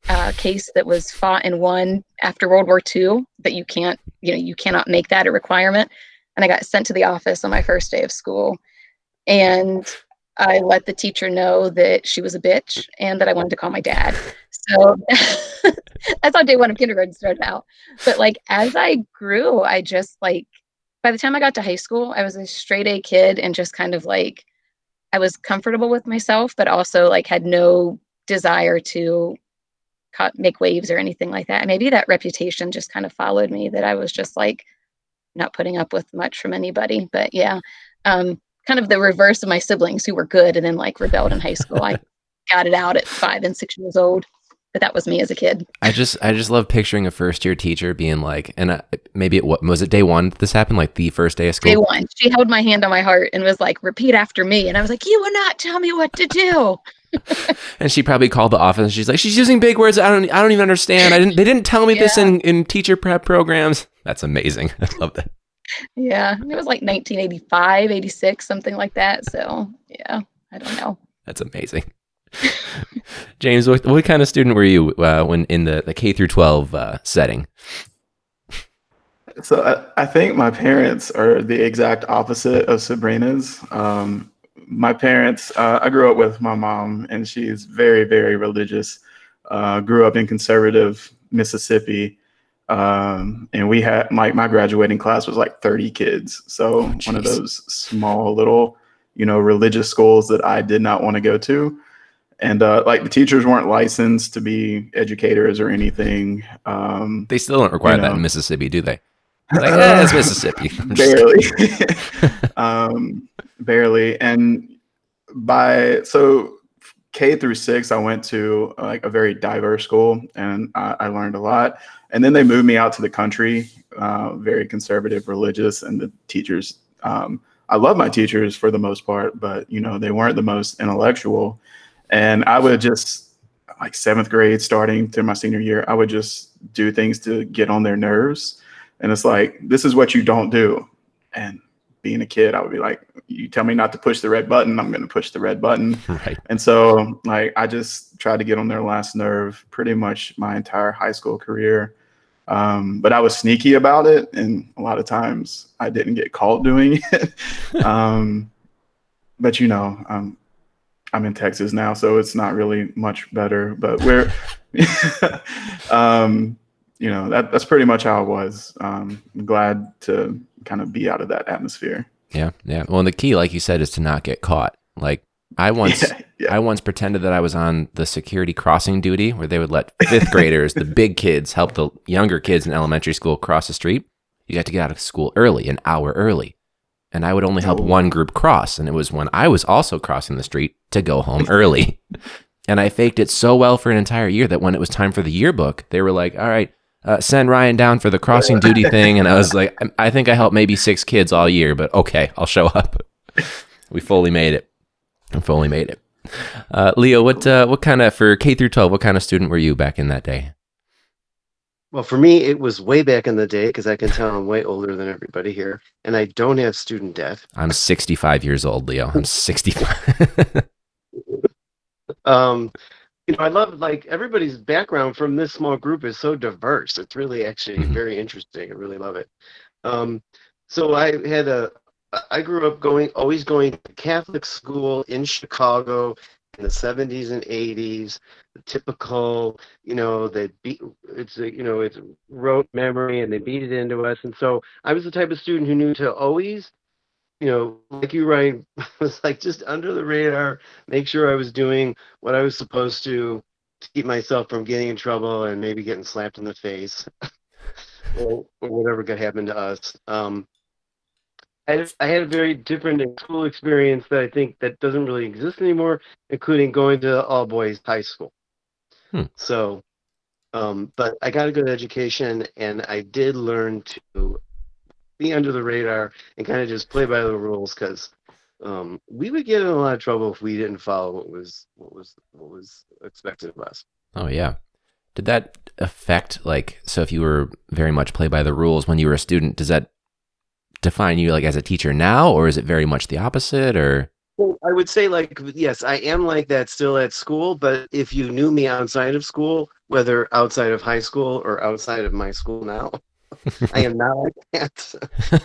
uh, case that was fought and won after World War II that you can't, you know, you cannot make that a requirement. And I got sent to the office on my first day of school. And I let the teacher know that she was a bitch and that I wanted to call my dad. So that's how day one of kindergarten started out. But like as I grew, I just like by the time I got to high school, I was a straight A kid and just kind of like I was comfortable with myself, but also like had no desire to cut, make waves or anything like that. And maybe that reputation just kind of followed me that I was just like not putting up with much from anybody. But yeah, um, kind of the reverse of my siblings who were good and then like rebelled in high school. I got it out at five and six years old, but that was me as a kid. I just I just love picturing a first year teacher being like, and uh, maybe it what was it day one this happened, like the first day of school. Day one, she held my hand on my heart and was like, "Repeat after me," and I was like, "You will not tell me what to do." And she probably called the office and she's like, she's using big words. I don't I don't even understand. I didn't they didn't tell me this in, in teacher prep programs. That's amazing. I love that. Yeah, it was like 1985, 86, something like that. So yeah, I don't know. That's amazing. James, what, what kind of student were you uh, when in the, the K through 12 uh, setting? So I, I think my parents are the exact opposite of Sabrina's. Um, my parents, uh, I grew up with my mom, and she's very, very religious. Uh, grew up in conservative Mississippi, um, and we had my my graduating class was like 30 kids. So Oh, one of those small little, you know, religious schools that I did not want to go to. And uh, like the teachers weren't licensed to be educators or anything. Um, They still don't require You that in Mississippi, do they? Like, eh, it's Mississippi. Barely. um barely. And by so k through six i went to like a very diverse school and i, I learned a lot. And then they moved me out to the country uh, very conservative religious and the teachers um, i love my teachers for the most part but you know they weren't the most intellectual. And i would just like seventh grade starting to my senior year i would just do things to get on their nerves and it's like this is what you don't do. And being a kid i would be like you tell me not to push the red button i'm going to push the red button. Right. and so like i just tried to get on their last nerve pretty much my entire high school career. Um, but i was sneaky about it and a lot of times i didn't get caught doing it. Um, but you know um, i'm in texas now so it's not really much better but we're um, you know that, that's pretty much how it was um, i'm glad to kind of be out of that atmosphere Yeah, yeah. Well, and the key, like you said, is to not get caught. Like I once, Yeah, yeah. I once pretended that I was on the security crossing duty, where they would let fifth graders, the big kids, help the younger kids in elementary school cross the street. You got to get out of school early, an hour early, and I would only help Oh. one group cross, and it was when I was also crossing the street to go home early. and I faked it so well for an entire year that when it was time for the yearbook, they were like, "All right." Uh, send Ryan down for the crossing duty thing, and I was like, I I think I helped maybe six kids all year, but okay, I'll show up. we fully made it. We fully made it. Uh, Leo, what uh, what kind of for K through twelve? What kind of student were you back in that day? Well, for me, it was way back in the day because I can tell I'm way older than everybody here, and I don't have student debt. I'm 65 years old, Leo. I'm 65. Um, you know, I love like everybody's background from this small group is so diverse. It's really actually Mhm. very interesting. I really love it. Um, so I had a, I grew up going, always going to Catholic school in Chicago in the 70s and 80s. The typical, you know, they beat it's a, you know it's rote memory and they beat it into us. And so I was the type of student who knew to always you know, like you, Ryan, was like just under the radar, make sure I was doing what I was supposed to to keep myself from getting in trouble and maybe getting slapped in the face or, or whatever could happen to us. Um, I, had- I had a very different school experience that I think that doesn't really exist anymore, including going to all boys high school. Hmm. So, um, but I got a good education and I did learn to be under the radar and kind of just play by the rules because um, we would get in a lot of trouble if we didn't follow what was what was what was expected of us. oh yeah. Did that affect like so? If you were very much play by the rules when you were a student, does that define you like as a teacher now, or is it very much the opposite? Or Well, I would say like yes, I am like that still at school, but if you knew me outside of school, whether outside of high school or outside of my school now, I am not like that.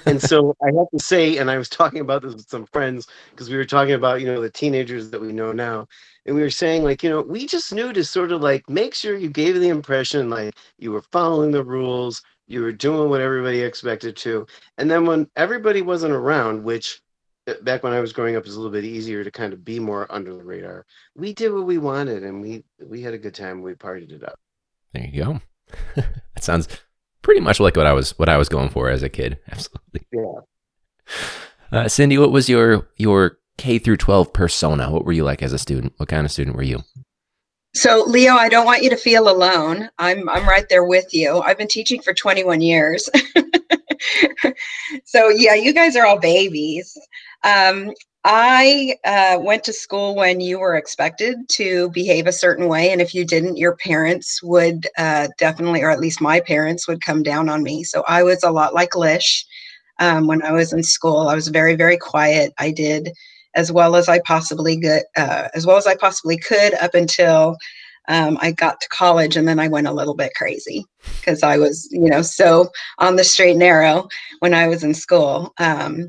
and so I have to say, and I was talking about this with some friends because we were talking about, you know, the teenagers that we know now. And we were saying, like, you know, we just knew to sort of like make sure you gave the impression like you were following the rules, you were doing what everybody expected to. And then when everybody wasn't around, which uh, back when I was growing up is a little bit easier to kind of be more under the radar, we did what we wanted and we we had a good time. We partied it up. there you go. that sounds pretty much like what I was what I was going for as a kid. Absolutely. Yeah. Uh, Cindy, what was your your K through 12 persona? What were you like as a student? What kind of student were you? So, Leo, I don't want you to feel alone. I'm I'm right there with you. I've been teaching for 21 years. so, yeah, you guys are all babies. Um, I uh, went to school when you were expected to behave a certain way, and if you didn't, your parents would uh, definitely, or at least my parents, would come down on me. So I was a lot like Lish um, when I was in school. I was very, very quiet. I did as well as I possibly could, uh, as well as I possibly could up until um, I got to college, and then I went a little bit crazy because I was, you know, so on the straight and narrow when I was in school. Um,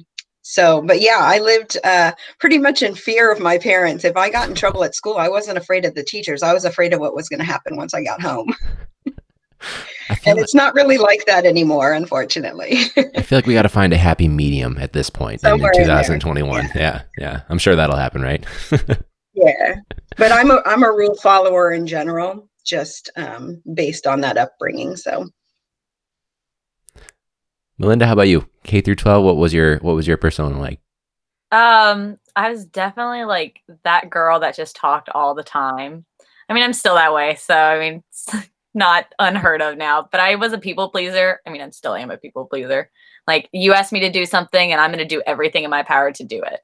so, but yeah, I lived uh, pretty much in fear of my parents. If I got in trouble at school, I wasn't afraid of the teachers. I was afraid of what was going to happen once I got home. and it's not really like that anymore, unfortunately. I feel like we got to find a happy medium at this point in Somewhere in there. 2021. Yeah. yeah, yeah. I'm sure that'll happen, right? yeah, but I'm a I'm a rule follower in general, just um, based on that upbringing. So Melinda, how about you? K through 12, what was your what was your persona like? Um, I was definitely like that girl that just talked all the time. I mean, I'm still that way, so I mean, it's not unheard of now. But I was a people pleaser. I mean, I still am a people pleaser. Like you asked me to do something, and I'm going to do everything in my power to do it.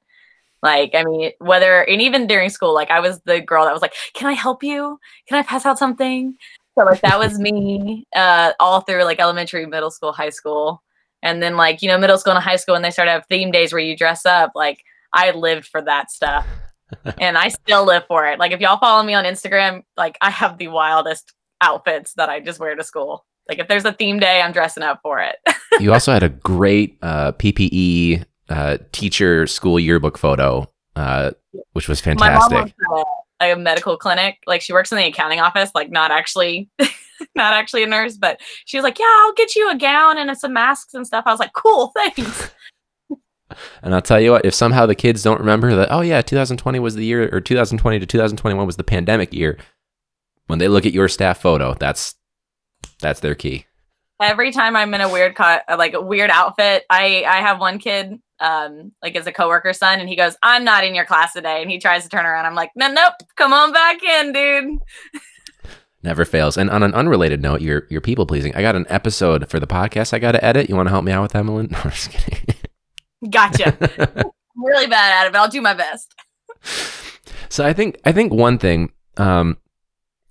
Like, I mean, whether and even during school, like I was the girl that was like, "Can I help you? Can I pass out something?" So like that was me uh, all through like elementary, middle school, high school, and then like you know middle school and high school, when they started to have theme days where you dress up. Like I lived for that stuff, and I still live for it. Like if y'all follow me on Instagram, like I have the wildest outfits that I just wear to school. Like if there's a theme day, I'm dressing up for it. you also had a great uh, PPE uh, teacher school yearbook photo, uh, which was fantastic My mom works at a medical clinic. Like she works in the accounting office, like not actually not actually a nurse, but she was like, Yeah, I'll get you a gown and some masks and stuff. I was like, Cool, thanks. And I'll tell you what, if somehow the kids don't remember that, oh yeah, 2020 was the year, or 2020 to 2021 was the pandemic year, when they look at your staff photo, that's that's their key. Every time I'm in a weird cut like a weird outfit, I I have one kid um like as a coworker's son and he goes, I'm not in your class today. And he tries to turn around. I'm like, no, nope, come on back in, dude. Never fails. And on an unrelated note, you're you're people pleasing. I got an episode for the podcast I got to edit. You want to help me out with that, Melinda? No, I'm just kidding. Gotcha. I'm really bad at it, but I'll do my best. So I think I think one thing, um,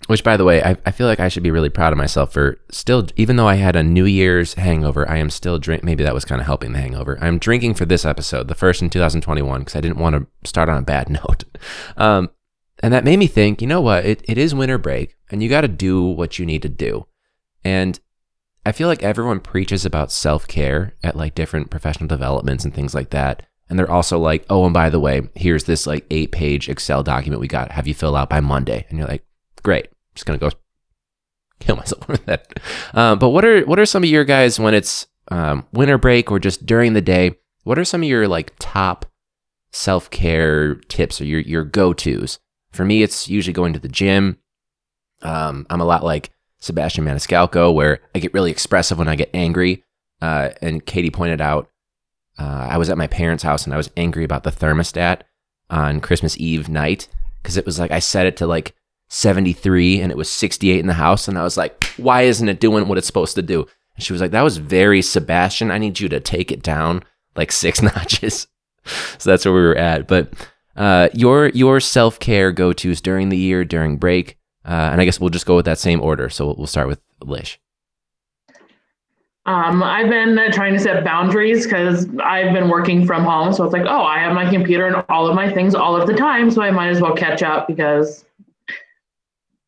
which by the way, I, I feel like I should be really proud of myself for still, even though I had a New Year's hangover, I am still drink. Maybe that was kind of helping the hangover. I'm drinking for this episode, the first in 2021, because I didn't want to start on a bad note. Um, and that made me think, you know what? It it is winter break, and you got to do what you need to do. And I feel like everyone preaches about self care at like different professional developments and things like that. And they're also like, oh, and by the way, here's this like eight page Excel document we got. Have you fill out by Monday? And you're like, great. I'm just gonna go kill myself with that. Um, but what are what are some of your guys when it's um, winter break or just during the day? What are some of your like top self care tips or your your go tos? For me, it's usually going to the gym. Um, I'm a lot like Sebastian Maniscalco, where I get really expressive when I get angry. Uh, and Katie pointed out, uh, I was at my parents' house and I was angry about the thermostat on Christmas Eve night because it was like I set it to like 73 and it was 68 in the house. And I was like, why isn't it doing what it's supposed to do? And she was like, that was very Sebastian. I need you to take it down like six notches. so that's where we were at. But uh, your your self care go tos during the year, during break, uh, and I guess we'll just go with that same order. So we'll, we'll start with Lish. Um, I've been trying to set boundaries because I've been working from home. So it's like, oh, I have my computer and all of my things all of the time. So I might as well catch up because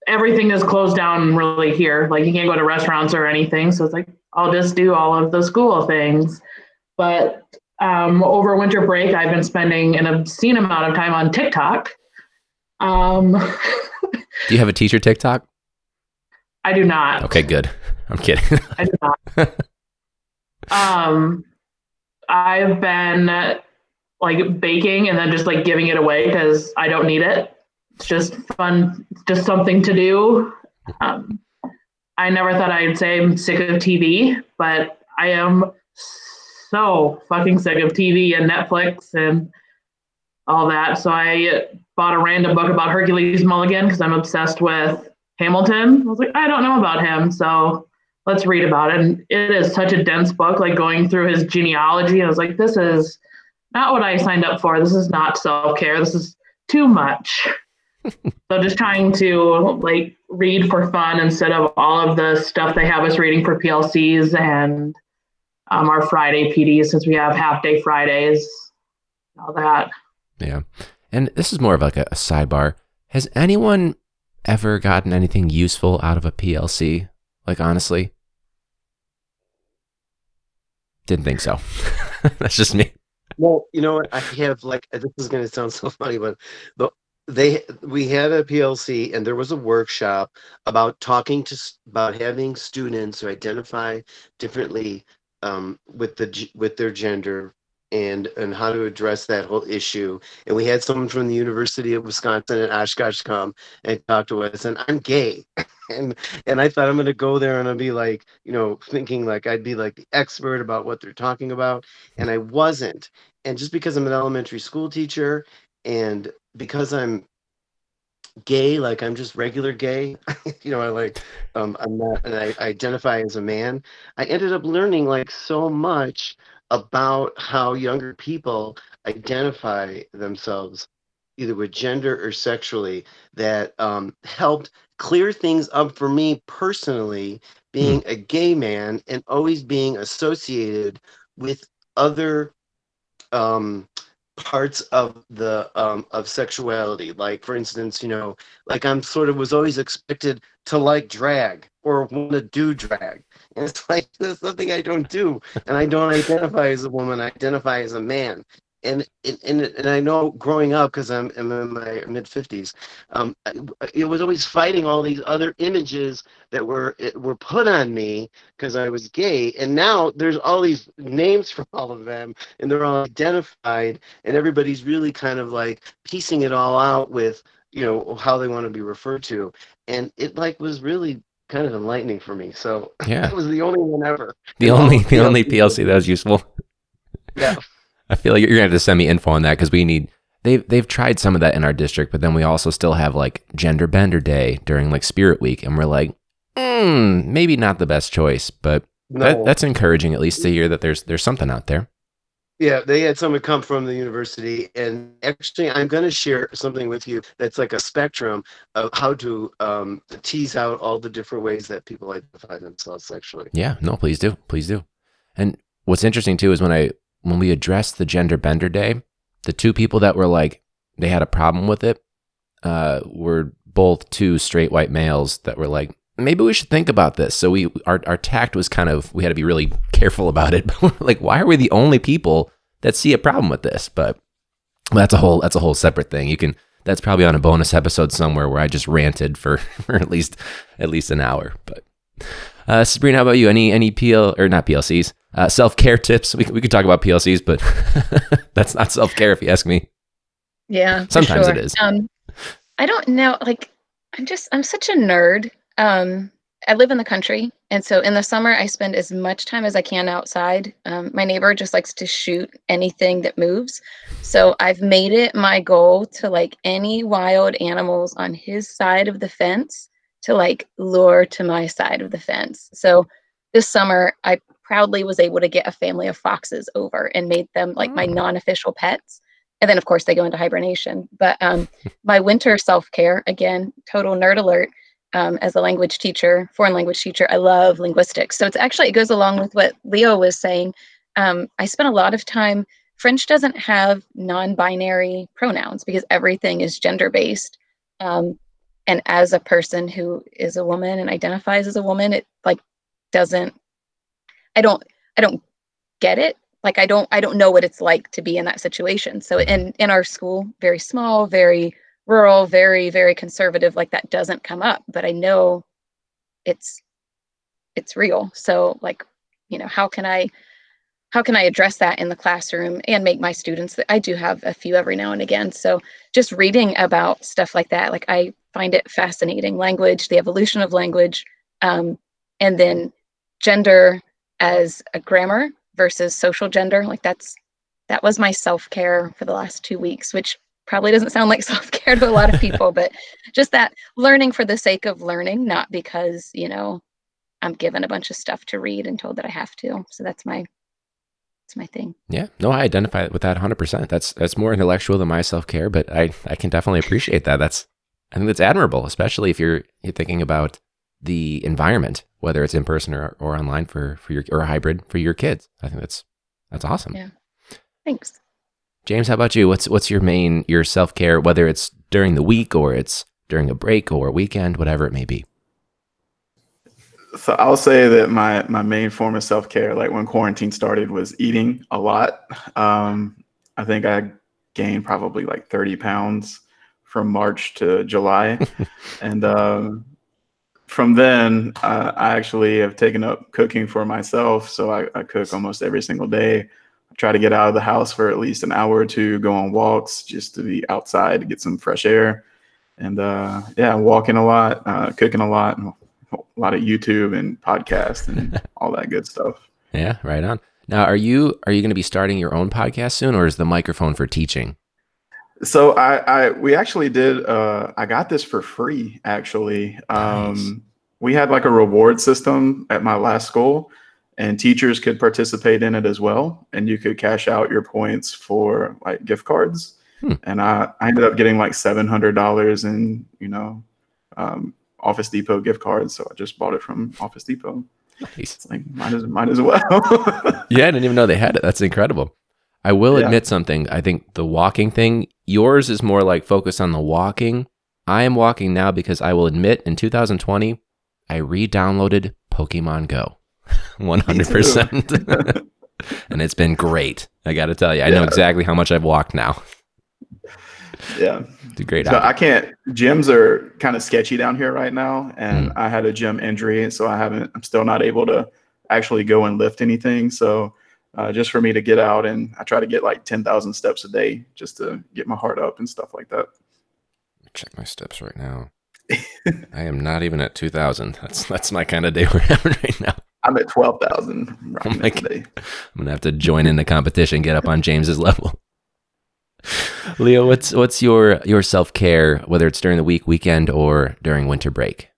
everything is closed down really here. Like you can't go to restaurants or anything. So it's like, I'll just do all of the school things. But um, over winter break, I've been spending an obscene amount of time on TikTok. Um, Do you have a teacher TikTok? I do not. Okay, good. I'm kidding. I do not. um, I've been uh, like baking and then just like giving it away because I don't need it. It's just fun, just something to do. Um, I never thought I'd say I'm sick of TV, but I am so fucking sick of TV and Netflix and all that. So I bought a random book about Hercules Mulligan because I'm obsessed with Hamilton. I was like, I don't know about him, so let's read about it. And it is such a dense book, like going through his genealogy. I was like, this is not what I signed up for. This is not self care. This is too much. so just trying to like read for fun instead of all of the stuff they have us reading for PLCs and um, our Friday PD since we have half day Fridays, all that. Yeah. And this is more of like a, a sidebar. Has anyone ever gotten anything useful out of a PLC? Like, honestly? Didn't think so. That's just me. Well, you know what? I have like this is going to sound so funny, but the they we had a PLC and there was a workshop about talking to about having students who identify differently um, with the with their gender and and how to address that whole issue. And we had someone from the University of Wisconsin at Oshkosh come and talk to us. And I'm gay, and and I thought I'm going to go there and I'll be like, you know, thinking like I'd be like the expert about what they're talking about, and I wasn't. And just because I'm an elementary school teacher and because I'm gay, like I'm just regular gay, you know, I like um I'm not and I, I identify as a man. I ended up learning like so much about how younger people identify themselves either with gender or sexually that um, helped clear things up for me personally being a gay man and always being associated with other um parts of the um of sexuality. Like for instance you know like i'm sort of was always expected to like drag or want to do drag. And it's like that's something i don't do. And i don't identify as a woman i identify as a man and and and, i know growing up because I'm, I'm in my mid 50s um I- it was always fighting all these other images that were it, were put on me because i was gay. And now there's all these names for all of them and they're all identified and everybody's really kind of like piecing it all out with you know how they want to be referred to. And it like was really kind of enlightening for me. So Yeah. it was the only one ever. The all only of the only PLC PLC that was useful. yeah I feel like you're gonna have to send me info on that because we need they've they've tried some of that in our district, but then we also still have like gender bender day during like Spirit Week, and we're like, mm, maybe not the best choice, but that, that's encouraging at least to hear that there's there's something out there. Yeah, they had someone come from the university, and actually, I'm going to share something with you that's like a spectrum of how to um, tease out all the different ways that people identify themselves sexually. Yeah, no, please do, please do. And what's interesting too is when I when we addressed the gender bender day, the two people that were like they had a problem with it uh, were both two straight white males that were like maybe we should think about this. So we our our tact was kind of we had to be really careful about it. Like, why are we the only people that see a problem with this? But that's a whole that's a whole separate thing. You can that's probably on a bonus episode somewhere where I just ranted for, for at least at least an hour. But uh, Sabrina, how about you? Any any PL or not PLCs? Uh, self care tips. We, we could talk about PLCs, but that's not self care if you ask me. Yeah. Sometimes it sure. is. Um, I don't know. Like, I'm just, I'm such a nerd. Um, I live in the country. And so in the summer, I spend as much time as I can outside. Um, my neighbor just likes to shoot anything that moves. So I've made it my goal to like any wild animals on his side of the fence to like lure to my side of the fence. So this summer, I proudly was able to get a family of foxes over and made them like my non official pets. And then of course they go into hibernation. But um, my winter self-care again total nerd alert um, as a language teacher foreign language teacher i love linguistics. So it's actually it goes along with what leo was saying. Um, i spent a lot of time french doesn't have non-binary pronouns because everything is gender-based. Um, and as a person who is a woman and identifies as a woman it like doesn't i don't i don't get it. Like i don't i don't know what it's like to be in that situation. So in in our school very small very rural very very conservative like that doesn't come up but i know it's it's real. So like you know how can i how can i address that in the classroom and make my students i do have a few every now and again. So just reading about stuff like that like i find it fascinating language the evolution of language um, and then gender as a grammar versus social gender like that's that was my self-care for the last two weeks which probably doesn't sound like self-care to a lot of people but just that learning for the sake of learning not because you know i'm given a bunch of stuff to read and told that i have to. So that's my that's my thing Yeah, no, I identify with that 100%. That's that's more intellectual than my self care, but I I can definitely appreciate that. That's I think that's admirable, especially if you're you're thinking about the environment, whether it's in person or, or online for for your or hybrid for your kids. I think that's that's awesome. Yeah. thanks James, how about you? What's what's your main your self care, whether it's during the week or it's during a break or a weekend, whatever it may be? So I'll say that my my main form of self care, like when quarantine started, was eating a lot. Um, I think I gained probably like 30 pounds from March to July, and um, from then uh, I actually have taken up cooking for myself. So I, I cook almost every single day. I try to get out of the house for at least an hour or two, go on walks just to be outside to get some fresh air, and uh, yeah, walking a lot, uh, cooking a lot, and a lot of YouTube and podcasts and all that good stuff. Yeah, right on. Now, are you are you going to be starting your own podcast soon, or is the microphone for teaching? So I, I we actually did. Uh, I got this for free. Actually, um, Nice. we had like a reward system at my last school, and teachers could participate in it as well. And you could cash out your points for like gift cards. Hmm. And I, I ended up getting like seven hundred dollars in you know um, Office Depot gift cards. So I just bought it from Office Depot. Nice. It's like might as might as well. Yeah, I didn't even know they had it. That's incredible. I will Yeah. admit something. I think the walking thing, yours is more like focused on the walking. I am walking now because I will admit in 2020, I re downloaded Pokemon Go 100%. and it's been great. I got to tell you, I know exactly how much I've walked now. yeah. It's a great So habit. I can't. Gyms are kind of sketchy down here right now, and Hmm. I had a gym injury, so I haven't. I'm still not able to actually go and lift anything. So uh, just for me to get out, and I try to get like ten thousand steps a day, just to get my heart up and stuff like that. Check my steps right now. I am not even at 2000. That's that's my kind of day we're having right now. I'm at twelve thousand. right now. I'm gonna have to join in the competition, get up on James's level. Leo, what's what's your your self care, whether it's during the week, weekend, or during winter break?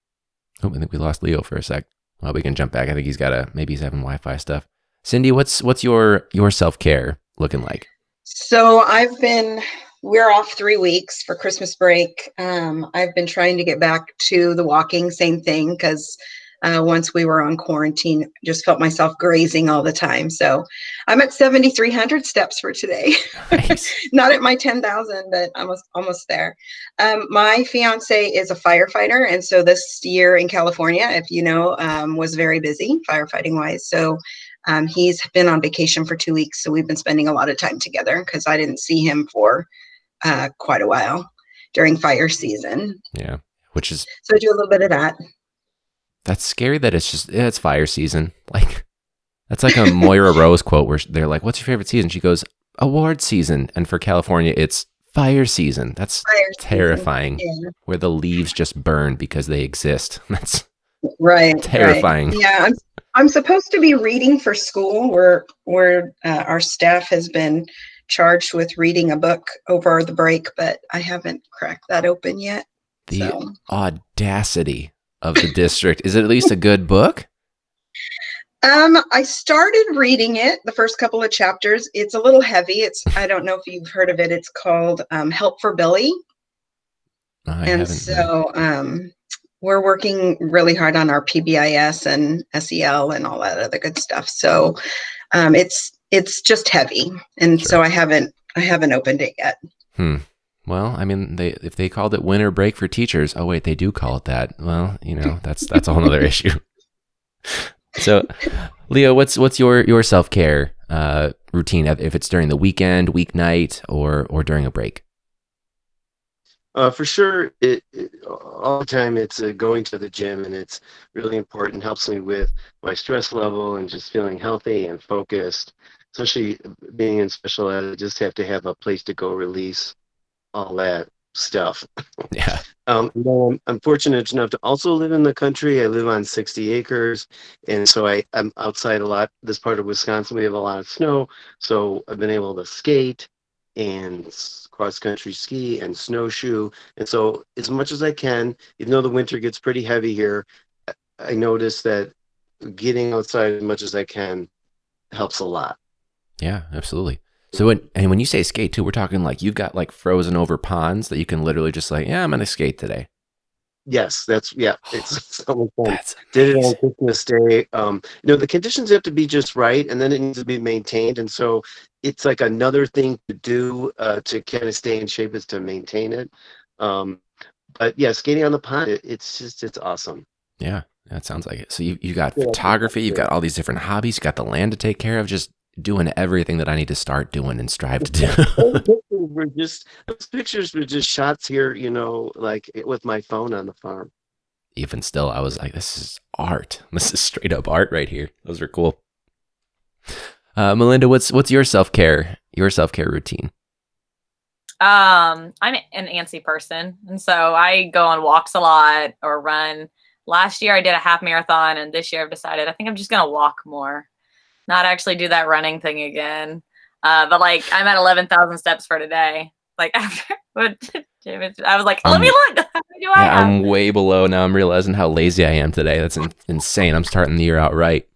Oh, I think we lost Leo for a sec. Well, we can jump back. I think he's got a maybe he's having Wi-Fi stuff. Cindy, what's what's your your self care looking like? So I've been, we're off three weeks for Christmas break. Um, I've been trying to get back to the walking, same thing, because uh, once we were on quarantine, just felt myself grazing all the time. So I'm at 7,300 steps for today. Nice. Not at my 10,000, but almost almost there. Um, my fiance is a firefighter, and so this year in California, if you know, um, was very busy firefighting wise. So um, he's been on vacation for two weeks, so we've been spending a lot of time together because I didn't see him for uh, quite a while during fire season. yeah, which is So I do a little bit of that. That's scary that it's just yeah, it's fire season. Like that's like a Moira Rose quote where they're like, "What's your favorite season?" She goes, "Award season," and for California, it's fire season. That's Fire season. terrifying. Yeah, where the leaves just burn because they exist. That's right. right. Terrifying. Yeah, I'm, I'm supposed to be reading for school. Where where uh, our staff has been charged with reading a book over the break, but I haven't cracked that open yet. the So. audacity of the district. Is it at least a good book? Um, I started reading it, the first couple of chapters. It's a little heavy. It's I don't know if you've heard of it. It's called um, Help for Billy. I and so um, we're working really hard on our PBIS and SEL and all that other good stuff. So um, it's it's just heavy, and so I haven't I haven't opened it yet. Hmm. Well, I mean, they if they called it winter break for teachers, oh wait, they do call it that. Well, you know, that's that's a whole other issue. So, Leo, what's what's your your self care uh, routine? If it's during the weekend, weeknight, or or during a break? Uh, for sure, it, it all the time it's uh, going to the gym, and it's really important. Helps me with my stress level and just feeling healthy and focused. Especially being in special ed, I just have to have a place to go release all that stuff. Yeah. Um, I'm, fortunate enough to also live in the country. I live on 60 acres, and so I, I'm outside a lot. This part of Wisconsin, we have a lot of snow, so I've been able to skate and cross country ski and snowshoe. And so, as much as I can, even though the winter gets pretty heavy here, I notice that getting outside as much as I can helps a lot. Yeah, absolutely. So when and when you say skate too, we're talking like you've got like frozen over ponds that you can literally just like, yeah, I'm gonna skate today. Yes, that's yeah. It's so much fun. That's Did it on. Christmas Day. Um, you know, the conditions have to be just right, and then it needs to be maintained. And so it's like another thing to do uh, to kind of stay in shape is to maintain it. Um, but yeah, skating on the pond, it, it's just it's awesome. Yeah, that sounds like it. So you you got Yeah, photography, you've got all these different hobbies, you got the land to take care of, just doing everything that I need to start doing and strive to do. Those pictures were just those pictures were just shots here, you know, like with my phone on the farm. Even still, I was like, this is art. This is straight up art right here. Those are cool. Uh, Melinda, what's what's your self care your self care routine? Um, I'm an antsy person, and so I go on walks a lot or run. Last year I did a half marathon, and this year I've decided I think I'm just gonna walk more, not actually do that running thing again. Uh, but like I'm at eleven thousand steps for today. Like after, but I was like, let me look. I Yeah, have? I'm way below now. I'm realizing how lazy I am today. That's in- insane. I'm starting the year out right.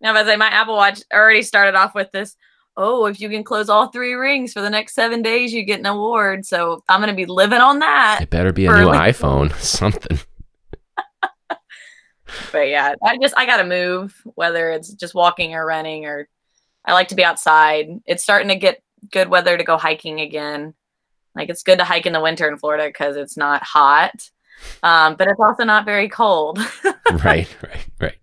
Now, as I say, my Apple Watch already started off with this. Oh, if you can close all three rings for the next seven days, you get an award. So I'm gonna be living on that. It better be a new like- iPhone, something. But yeah, I just I gotta move, whether it's just walking or running, or I like to be outside. It's starting to get good weather to go hiking again. Like it's good to hike in the winter in Florida because it's not hot, um, but it's also not very cold. right, right, right.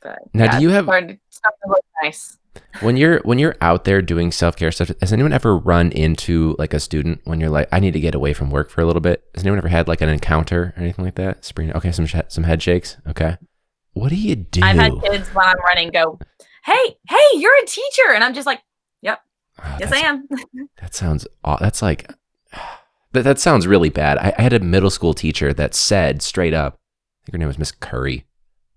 but Now, do you have- starting to- starting to look nice? When you're when you're out there doing self care stuff, has anyone ever run into like a student when you're like, I need to get away from work for a little bit? Has anyone ever had like an encounter or anything like that? Spring, okay, some sh- some head shakes. Okay, what do you do? I've had kids when I'm running go, "Hey, hey, you're a teacher," and I'm just like, "Yep, Oh, yes, I am." That sounds. aw- That's like. That, that sounds really bad. I, I had a middle school teacher that said straight up, I think her name was Miss Curry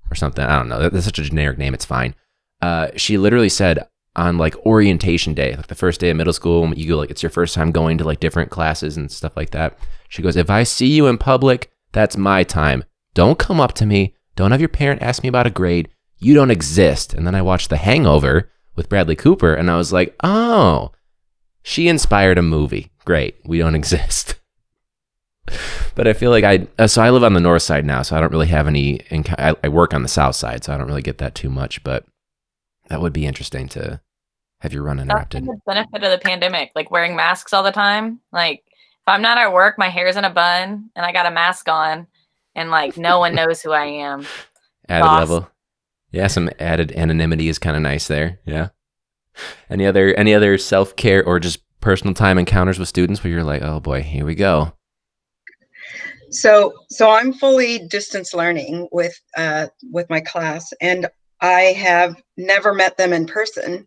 or something. I don't know. That- That's such a generic name. It's fine. Uh, she literally said on like orientation day, like the first day of middle school, you go like it's your first time going to like different classes and stuff like that. She goes, if I see you in public, that's my time. Don't come up to me. Don't have your parent ask me about a grade. You don't exist. And then I watched The Hangover with Bradley Cooper, and I was like, oh, she inspired a movie. Great. We don't exist. but I feel like I, uh, so I live on the north side now, so I don't really have any, I work on the south side, so I don't really get that too much, but that would be interesting to have your run That's interrupted. the benefit of the pandemic, like wearing masks all the time. Like if I'm not at work, my hair's in a bun and I got a mask on, and like no one knows who I am. Added boss. level. Yeah, some added anonymity is kind of nice there. Yeah. Any other, any other self care or just personal time encounters with students where you're like, oh boy, here we go. So, so I'm fully distance learning with uh, with my class, and I have never met them in person.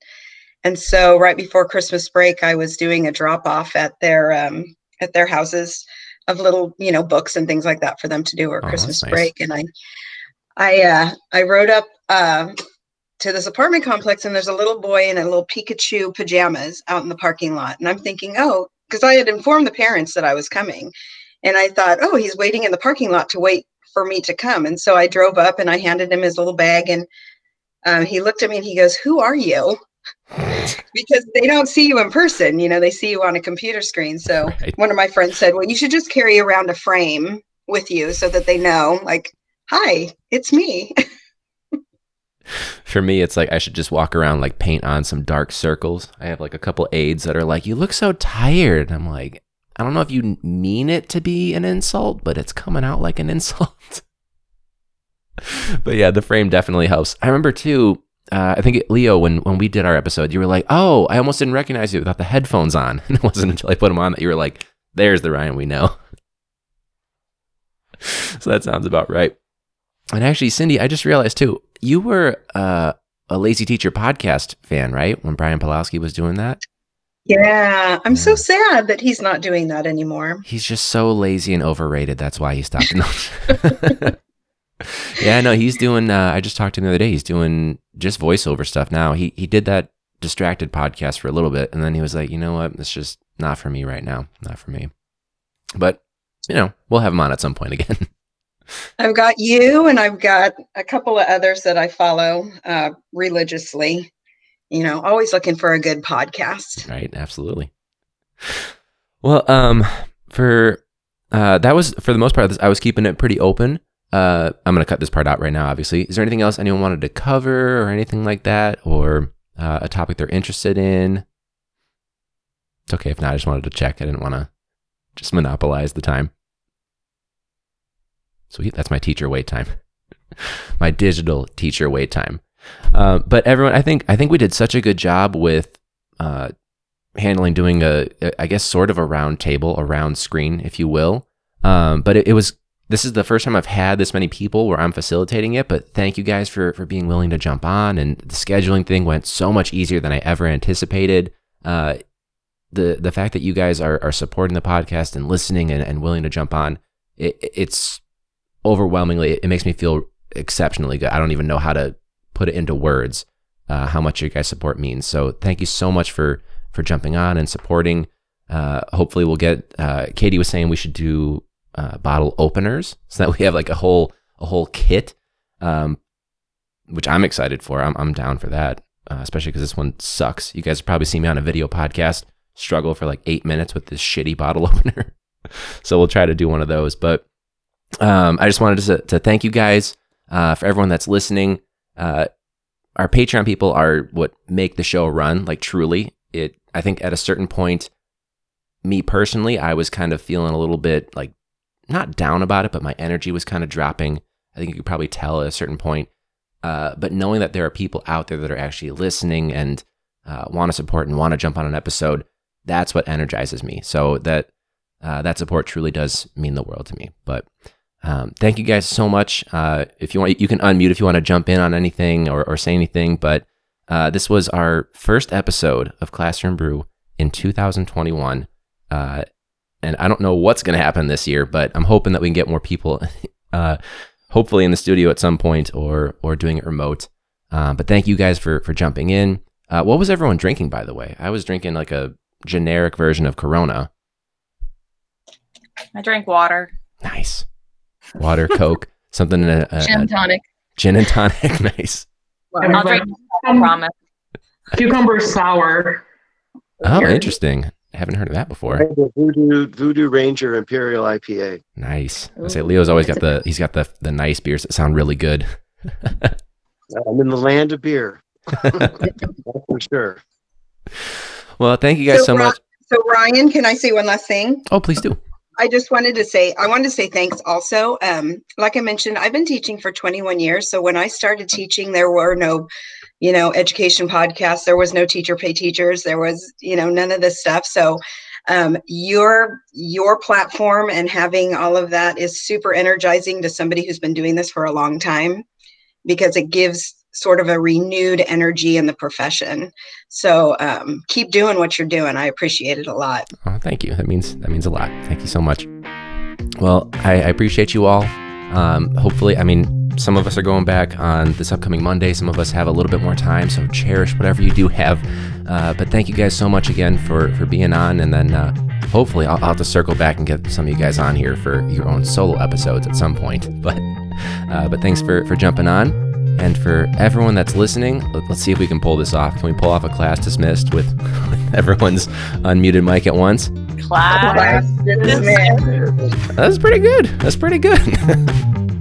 And so, right before Christmas break, I was doing a drop off at their um, at their houses of little, you know, books and things like that for them to do over Oh, Christmas nice. break. And I, I, uh, I rode up uh, to this apartment complex, and there's a little boy in a little Pikachu pajamas out in the parking lot. And I'm thinking, oh, because I had informed the parents that I was coming. And I thought, oh, he's waiting in the parking lot to wait for me to come. And so I drove up and I handed him his little bag. And um, he looked at me and he goes, Who are you? because they don't see you in person. You know, they see you on a computer screen. So Right. one of my friends said, Well, you should just carry around a frame with you so that they know, like, Hi, it's me. For me, it's like I should just walk around like paint on some dark circles. I have like a couple aides that are like, "You look so tired." I'm like, I don't know if you mean it to be an insult, but it's coming out like an insult. but yeah, the frame definitely helps. I remember too. Uh, I think Leo, when when we did our episode, you were like, "Oh, I almost didn't recognize you without the headphones on." And it wasn't until I put them on that you were like, "There's the Ryan we know." so that sounds about right. And actually, Cindy, I just realized too, you were uh, a Lazy Teacher podcast fan, right? When Brian Pulowski was doing that. yeah, I'm so sad that he's not doing that anymore. He's just so lazy and overrated. That's why he stopped. Yeah, no, he's doing. Uh, I just talked to him the other day. He's doing just voiceover stuff now. He he did that distracted podcast for a little bit, and then he was like, you know what, it's just not for me right now. Not for me. But you know, we'll have him on at some point again. I've got you, and I've got a couple of others that I follow uh, religiously. You know, always looking for a good podcast. Right, absolutely. Well, um, for uh, that was for the most part. I was keeping it pretty open. Uh, I'm gonna cut this part out right now. Obviously, is there anything else anyone wanted to cover or anything like that, or uh, a topic they're interested in? It's okay if not. I just wanted to check. I didn't want to just monopolize the time. Sweet, that's my teacher wait time. my digital teacher wait time. Uh, but everyone, I think I think we did such a good job with uh, handling doing a, I guess, sort of a round table, a round screen, if you will. Um, but it, it was this is the first time I've had this many people where I'm facilitating it. But thank you guys for for being willing to jump on, and the scheduling thing went so much easier than I ever anticipated. Uh, the the fact that you guys are are supporting the podcast and listening and, and willing to jump on, it, it's overwhelmingly it makes me feel exceptionally good. I don't even know how to put it into words uh, how much your guys' support means. So thank you so much for for jumping on and supporting. Uh, hopefully, we'll get. Uh, Katie was saying we should do uh, bottle openers so that we have like a whole a whole kit, um, which I'm excited for. I'm I'm down for that, uh, especially because this one sucks. You guys probably see me on a video podcast struggle for like eight minutes with this shitty bottle opener. so we'll try to do one of those. But um, I just wanted to, to thank you guys uh, for everyone that's listening. Uh, our Patreon people are what make the show run. Like truly, it. I think at a certain point, me personally, I was kind of feeling a little bit like not down about it, but my energy was kind of dropping. I think you could probably tell at a certain point. Uh, but knowing that there are people out there that are actually listening and uh, want to support and want to jump on an episode, that's what energizes me. So that uh, that support truly does mean the world to me. But um, thank you guys so much. Uh, if you want, you can unmute if you want to jump in on anything or, or say anything. But uh, this was our first episode of Classroom Brew in 2021. Uh, and I don't know what's going to happen this year, but I'm hoping that we can get more people, uh, hopefully in the studio at some point or or doing it remote. Uh, but thank you guys for for jumping in. Uh, what was everyone drinking, by the way? I was drinking like a generic version of Corona. I drank water. Nice water, Coke, something in a, a Gin tonic. gin and tonic. nice. I'll drink. I promise. Cucumber sour. Oh, interesting. I haven't heard of that before. The Voodoo Voodoo Ranger Imperial IPA. Nice. I say Leo's always got the he's got the the nice beers that sound really good. I'm in the land of beer. That's for sure. Well, thank you guys so, Ri- much. So Ryan, can I say one last thing? Oh, please do. I just wanted to say, I wanted to say thanks also. Um, like I mentioned, I've been teaching for 21 years. So when I started teaching, there were no, you know, education podcasts. There was no teacher pay teachers. There was, you know, none of this stuff. So um, your your platform and having all of that is super energizing to somebody who's been doing this for a long time because it gives sort of a renewed energy in the profession. So um, keep doing what you're doing. I appreciate it a lot. Oh, thank you. That means that means a lot. Thank you so much. Well, I, I appreciate you all. Um, hopefully, I mean, some of us are going back on this upcoming Monday. Some of us have a little bit more time, so cherish whatever you do have. Uh, but thank you guys so much again for for being on, and then uh, hopefully I'll, I'll have to circle back and get some of you guys on here for your own solo episodes at some point. But uh, but thanks for for jumping on. And for everyone that's listening, let- let's see if we can pull this off. Can we pull off a class dismissed with, with everyone's unmuted mic at once? Class. Dismissed. That's pretty good. That's pretty good.